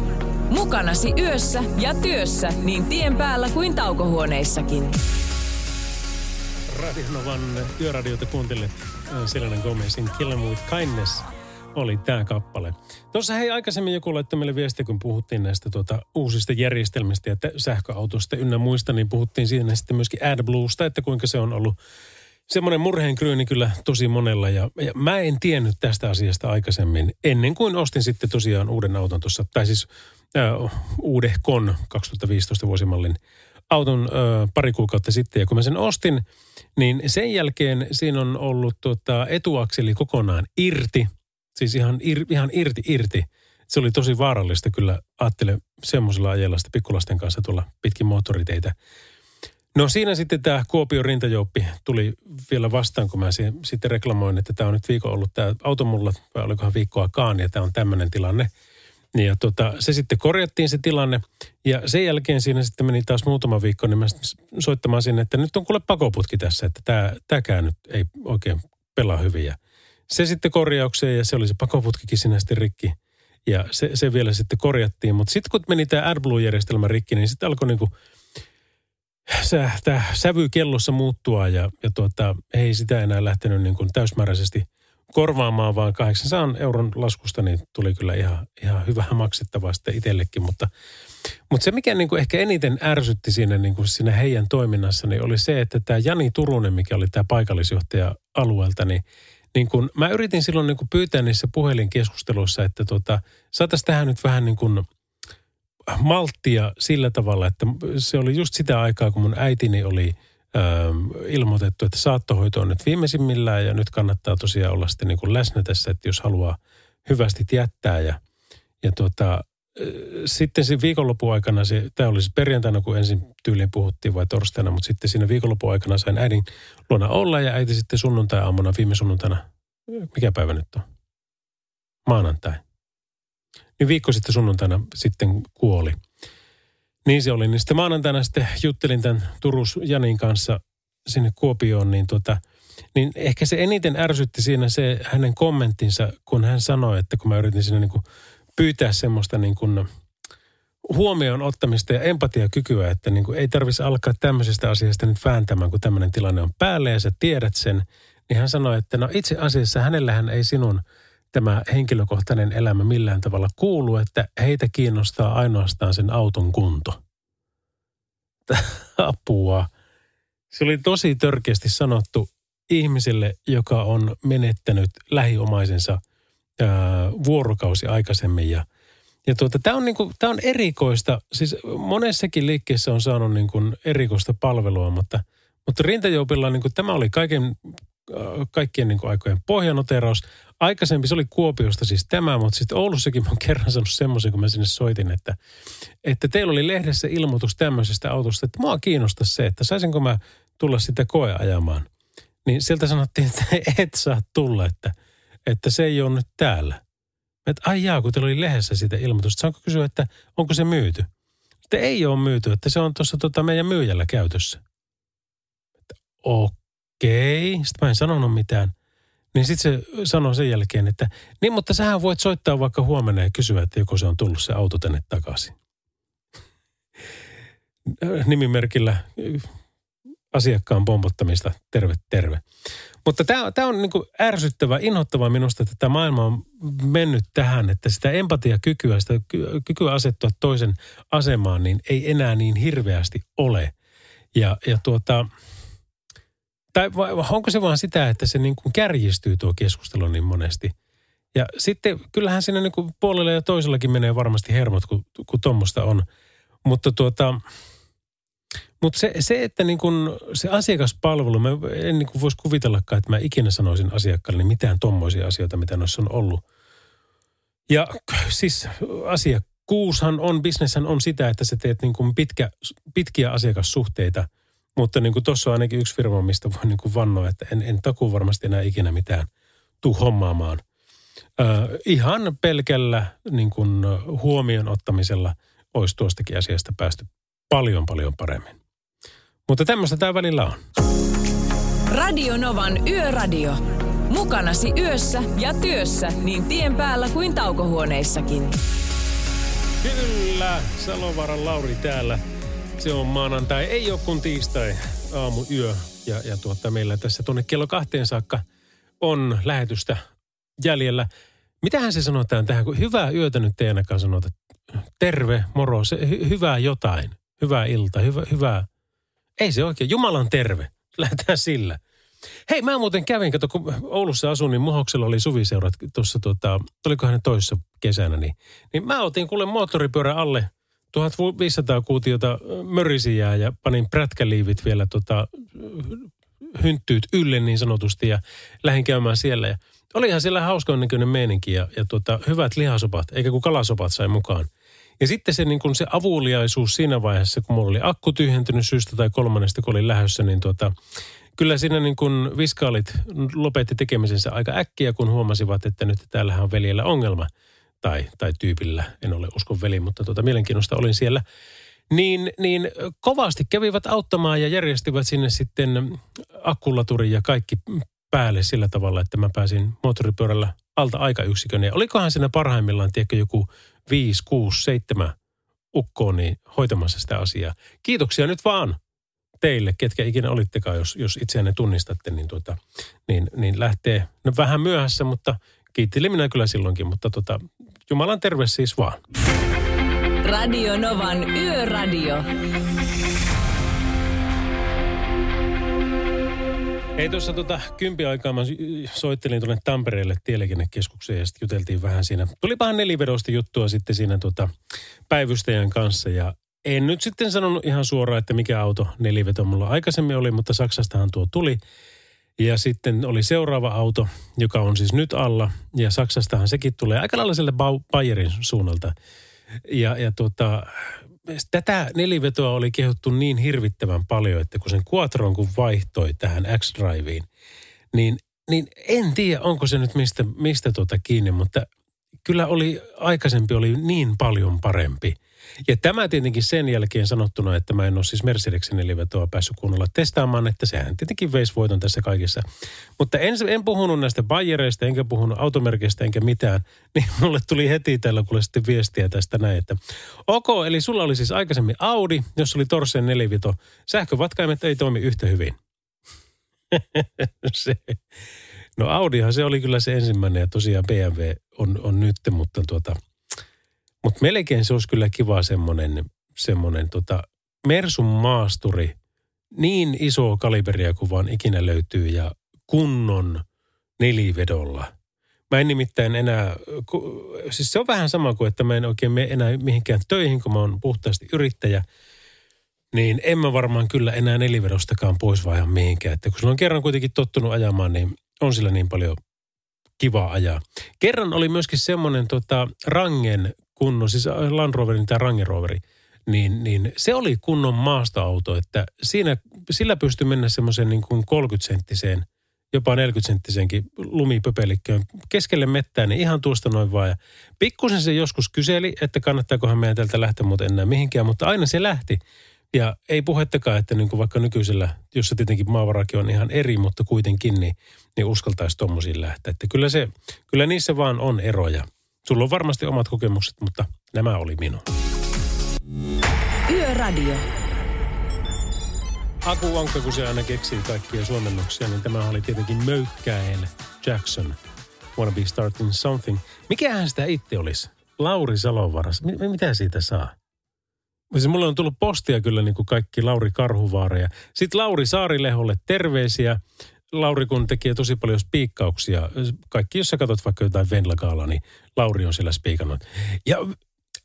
Mukanasi yössä ja työssä niin tien päällä kuin taukohuoneissakin. Radionovan yöradiota kuuntelet Selena Gomezin Kill 'em with Kindness oli tämä kappale. Tuossa hei aikaisemmin joku laittoi meille viestiä, kun puhuttiin näistä tuota, uusista järjestelmistä ja sähköautosta ynnä muista, niin puhuttiin siinä sitten myöskin AdBluesta, että kuinka se on ollut semmoinen murheenkryyni kyllä tosi monella. Ja, ja mä en tiennyt tästä asiasta aikaisemmin, ennen kuin ostin sitten tosiaan uuden auton tuossa, tai siis äh, uudehkon 2015 vuosimallin auton äh, pari kuukautta sitten. Ja kun mä sen ostin, niin sen jälkeen siinä on ollut tuota, etuakseli kokonaan irti. Siis ihan, ir, ihan irti, irti. Se oli tosi vaarallista kyllä, ajattele semmoisella ajella sitten pikkulasten kanssa tuolla pitkin moottoriteitä. No siinä sitten tämä Kuopion rintajouppi tuli vielä vastaan, kun mä siihen, sitten reklamoin, että tämä on nyt viikon ollut tämä auto mulla, vai olikohan viikkoakaan, ja tämä on tämmöinen tilanne. Ja tota, se sitten korjattiin se tilanne, ja sen jälkeen siinä sitten meni taas muutama viikko, niin mä soittamaan sinne, että nyt on kuule pakoputki tässä, että tämä, tämäkään nyt ei oikein pelaa hyvin. Se sitten korjaukseen, ja se oli se pakoputkikin siinä sitten rikki. Ja se, se vielä sitten korjattiin, mutta sitten kun meni tämä AdBlue-järjestelmä rikki, niin sitten alkoi niinku sä, sävy kellossa muuttua ja, ja tuota, ei sitä enää lähtenyt niin kuin täysmääräisesti korvaamaan, vaan 800 euron laskusta niin tuli kyllä ihan, ihan hyvää maksettavaa sitten itsellekin. Mutta, mutta se, mikä niin kuin ehkä eniten ärsytti siinä, niin kuin siinä heidän toiminnassa, niin oli se, että tämä Jani Turunen, mikä oli tämä paikallisjohtaja alueelta, niin niin kun, mä yritin silloin niin kuin pyytää niissä puhelinkeskusteluissa, että tota, saataisiin tähän nyt vähän niin kuin malttia sillä tavalla, että se oli just sitä aikaa, kun mun äitini oli ö, ilmoitettu, että saattohoito on nyt viimeisimmillään ja nyt kannattaa tosiaan olla sitten niin läsnä tässä, että jos haluaa hyvästi jättää ja, ja tuota, sitten siinä viikonlopun aikana, se, tämä oli siis perjantaina, kun ensin tyyliin puhuttiin vai torstaina, mutta sitten siinä viikonlopun aikana sain äidin luona olla ja äiti sitten sunnuntai-aamuna, viime sunnuntaina, mikä päivä nyt on? Maanantai. Niin viikko sitten sunnuntaina sitten kuoli. Niin se oli. Niin sitten maanantaina sitten juttelin tämän Turus Janin kanssa sinne Kuopioon, niin tota, niin ehkä se eniten ärsytti siinä se hänen kommenttinsa, kun hän sanoi, että kun mä yritin siinä niin kuin pyytää semmoista niin kuin huomioon ottamista ja empatiakykyä, että niin kuin ei tarvitsisi alkaa tämmöisestä asiasta nyt vääntämään, kun tämmöinen tilanne on päällä ja sä tiedät sen. Niin hän sanoi, että no itse asiassa hänellähän ei sinun tämä henkilökohtainen elämä millään tavalla kuulu, että heitä kiinnostaa ainoastaan sen auton kunto. Apua. Se oli tosi törkeästi sanottu ihmiselle, joka on menettänyt lähiomaisensa vuorokausi aikaisemmin. Ja, ja tuota, tämä on, niinku, on erikoista, siis monessakin liikkeessä on saanut niinku erikoista palvelua, mutta, mutta rintajoupilla niinku, tämä oli kaiken, kaikkien niinku aikojen pohjanoteraus. Aikaisempi se oli Kuopiosta siis tämä, mutta sitten Oulussakin mä oon kerran sanonut semmoisen, kun mä sinne soitin, että, että teillä oli lehdessä ilmoitus tämmöisestä autosta, että mua kiinnostaa se, että saisinko mä tulla sitä koeajamaan. Niin sieltä sanottiin, että et saa tulla, että, että se ei ole nyt täällä. Että ai jaa, kun teillä oli lehdessä sitä ilmoitusta, saanko kysyä, että onko se myyty? Että ei ole myyty, että se on tuossa tota meidän myyjällä käytössä. Että okei, sitten mä en sanonut mitään. Niin sitten se sanoi sen jälkeen, että niin, mutta sähän voit soittaa vaikka huomenna ja kysyä, että joko se on tullut se auto tänne takaisin. Nimimerkillä asiakkaan pompottamista, terve, terve. Mutta tämä, tämä on niin ärsyttävä, inhottava minusta, että tämä maailma on mennyt tähän, että sitä empatiakykyä, sitä kykyä asettua toisen asemaan, niin ei enää niin hirveästi ole. Ja, ja tuota, tai onko se vaan sitä, että se niin kuin kärjistyy tuo keskustelu niin monesti? Ja sitten kyllähän siinä niin kuin puolella ja toisellakin menee varmasti hermot, kun, kun tuommoista on. Mutta tuota, mutta se, se, että niin kun se asiakaspalvelu, mä en niin voisi kuvitellakaan, että mä ikinä sanoisin asiakkaalle mitään tommoisia asioita, mitä noissa on ollut. Ja siis asiakkuushan on, bisneshän on sitä, että sä teet niin kuin pitkä, pitkiä asiakassuhteita. Mutta niin tuossa on ainakin yksi firma, mistä voi niin kuin vannoa, että en, en takuu varmasti enää ikinä mitään tuu hommaamaan. Ö, ihan pelkällä niin kuin huomion ottamisella olisi tuostakin asiasta päästy paljon paljon paremmin. Mutta tämmöistä tämä välillä on. Radio Novan Yöradio. Mukanasi yössä ja työssä niin tien päällä kuin taukohuoneissakin. Kyllä, Salovaaran Lauri täällä. Se on maanantai, ei ole kun tiistai, aamu, yö. Ja, ja tuota, meillä tässä tuonne kello kahteen saakka on lähetystä jäljellä. Mitähän se sanotaan tähän, kun hyvää yötä nyt ei ainakaan sanota. Terve, moro, se, hy, hyvää jotain, hyvää ilta, hyvä, hyvää. Ei se oikein, Jumalan terve. Lähdetään sillä. Hei, mä muuten kävin, kato kun Oulussa asun, niin Muhoksella oli suviseurat tuossa, tota, olikohan ne toissa kesänä, niin, niin mä otin kuule moottoripyörän alle 1500 kuutiota mörisiä ja panin prätkäliivit vielä tota, hynttyyt ylle niin sanotusti ja lähdin käymään siellä. Ja olihan siellä hauskan näköinen meininki ja, ja tota, hyvät lihasopat, eikä kun kalasopat sai mukaan. Ja sitten se, niin kun se avuliaisuus siinä vaiheessa, kun mulla oli akku tyhjentynyt syystä tai kolmannesta, kun olin lähdössä, niin tota, kyllä siinä niin kun viskaalit lopetti tekemisensä aika äkkiä, kun huomasivat, että nyt täällähän on veljellä ongelma. Tai, tai tyypillä, en ole uskon veli, mutta tota, mielenkiinnosta olin siellä. Niin, niin kovasti kävivät auttamaan ja järjestivät sinne sitten akkulaturi ja kaikki päälle sillä tavalla, että mä pääsin moottoripyörällä alta aikayksikön. Ja olikohan siinä parhaimmillaan, tiedätkö, joku 5, 6, 7 ukkoon niin hoitamassa sitä asiaa. Kiitoksia nyt vaan teille, ketkä ikinä olittekaan, jos, jos itseänne tunnistatte, niin, tuota, niin, niin lähtee no vähän myöhässä, mutta kiittelin minä kyllä silloinkin, mutta tota, Jumalan terve siis vaan. Radio Novan Yöradio. Ei tuossa tota kympi aikaa mä soittelin tuonne Tampereelle tieliikennekeskukseen ja sitten juteltiin vähän siinä. Tulipahan nelivedosta juttua sitten siinä tota päivystäjän kanssa ja en nyt sitten sanonut ihan suoraan, että mikä auto neliveto mulla aikaisemmin oli, mutta Saksastahan tuo tuli. Ja sitten oli seuraava auto, joka on siis nyt alla. Ja Saksastahan sekin tulee aika lailla sille Bayerin suunnalta. Ja, ja tota, tätä nelivetoa oli kehuttu niin hirvittävän paljon, että kun sen Quattron kun vaihtoi tähän X-Driveen, niin, niin en tiedä, onko se nyt mistä, mistä tuota kiinni, mutta kyllä oli, aikaisempi oli niin paljon parempi – ja tämä tietenkin sen jälkeen sanottuna, että mä en ole siis Mercedeksen nelivetoa päässyt kunnolla testaamaan, että sehän tietenkin veisi voiton tässä kaikessa. Mutta en, en puhunut näistä Bayereista, enkä puhunut automerkeistä, enkä mitään. Niin mulle tuli heti tällä kuule sitten viestiä tästä näin, että ok, eli sulla oli siis aikaisemmin Audi, jos oli Torseen nelivito. Sähkövatkaimet ei toimi yhtä hyvin. se. No Audihan se oli kyllä se ensimmäinen ja tosiaan BMW on, on nyt, mutta tuota – mutta melkein se olisi kyllä kiva semmoinen, semmoinen tota Mersun maasturi, niin iso kaliberia kuin vaan ikinä löytyy ja kunnon nelivedolla. Mä en nimittäin enää, siis se on vähän sama kuin, että mä en oikein mene enää mihinkään töihin, kun mä oon puhtaasti yrittäjä. Niin en mä varmaan kyllä enää nelivedostakaan pois vai ihan mihinkään. Että kun on kerran kuitenkin tottunut ajamaan, niin on sillä niin paljon kiva ajaa. Kerran oli myöskin semmoinen tota, rangen kunnon, siis Land Roverin tai Range Roveri, niin, niin se oli kunnon maastoauto, että siinä, sillä pystyi mennä semmoisen niin kuin 30-senttiseen, jopa 40-senttiseenkin lumipöpelikköön keskelle mettään, niin ihan tuosta noin vaan. Ja pikkusen se joskus kyseli, että kannattaakohan meidän tältä lähteä mutta enää mihinkään, mutta aina se lähti. Ja ei puhettakaan, että niin kuin vaikka nykyisellä, jossa tietenkin maavarakin on ihan eri, mutta kuitenkin, niin, niin uskaltaisi tuommoisiin lähteä. Että kyllä, se, kyllä niissä vaan on eroja. Sulla on varmasti omat kokemukset, mutta nämä oli minun. Yöradio. Aku Vankka, kun se aina keksii kaikkia suomennoksia, niin tämä oli tietenkin Möykkäel Jackson. Wanna be starting something. Mikähän sitä itse olisi? Lauri Salovaras. M- mitä siitä saa? Siis mulle on tullut postia kyllä niin kuin kaikki Lauri Karhuvaareja. Sitten Lauri Saarileholle terveisiä. Lauri kun tekee tosi paljon spiikkauksia, kaikki jos sä katsot vaikka jotain Venlagaalaa, niin Lauri on siellä spiikannut. Ja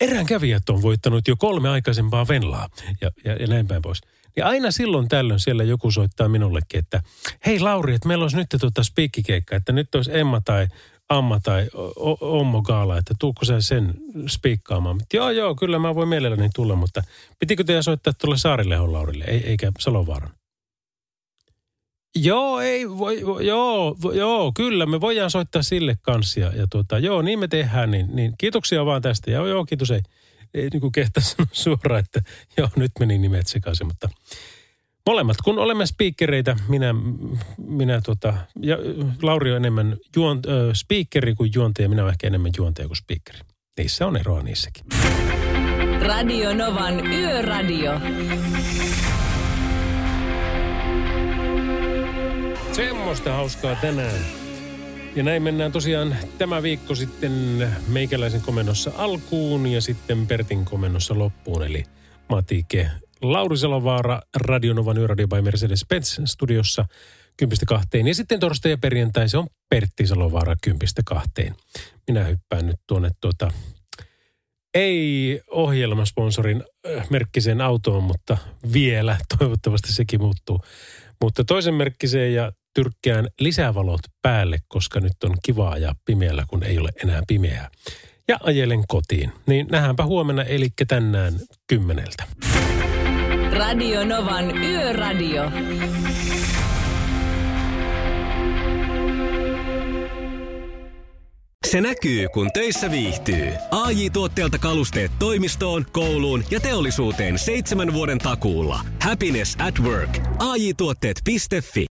erään kävijät on voittanut jo kolme aikaisempaa Venlaa ja, ja, ja näin päin pois. Ja aina silloin tällöin siellä joku soittaa minullekin, että hei Lauri, että meillä olisi nyt tuota spiikkikeikka, että nyt olisi Emma tai Amma tai Ommo Gaala, että tuukko sä sen spiikkaamaan? Joo, joo, kyllä mä voin mielelläni tulla, mutta pitikö teidän soittaa tuolle Saarillehdon Laurille, ei, eikä Salovaaran? Joo, ei voi, voi- joo, joo, kyllä, me voidaan soittaa sille kanssa. Ja, ja tuota, joo, niin me tehdään, niin, niin kiitoksia vaan tästä. Ja joo, kiitos, ei, ei niin kuin kehtaa sanoa suoraan, että joo, nyt meni nimet sekaisin, mutta molemmat, kun olemme speakereitä, minä, minä tota, ja Lauri on enemmän juon, ö, speakeri kuin juontaja, minä olen ehkä enemmän juontaja kuin speakeri. Niissä on eroa niissäkin. Radio Novan Yöradio. Semmoista hauskaa tänään. Ja näin mennään tosiaan tämä viikko sitten meikäläisen komennossa alkuun ja sitten Pertin komennossa loppuun. Eli Matike Lauri Salovaara Radionovan Yöradio by Mercedes-Benz studiossa 10.2. Ja sitten torstai ja perjantai se on Pertti Salovaara 10.2. Minä hyppään nyt tuonne tuota, ei ohjelmasponsorin äh, merkkiseen autoon, mutta vielä toivottavasti sekin muuttuu. Mutta toisen merkkiseen ja tyrkkään lisävalot päälle, koska nyt on kiva ajaa pimeällä, kun ei ole enää pimeää. Ja ajelen kotiin. Niin nähdäänpä huomenna, eli tänään kymmeneltä. Radio Novan Yöradio. Se näkyy, kun töissä viihtyy. ai tuotteelta kalusteet toimistoon, kouluun ja teollisuuteen seitsemän vuoden takuulla. Happiness at work. AJ-tuotteet.fi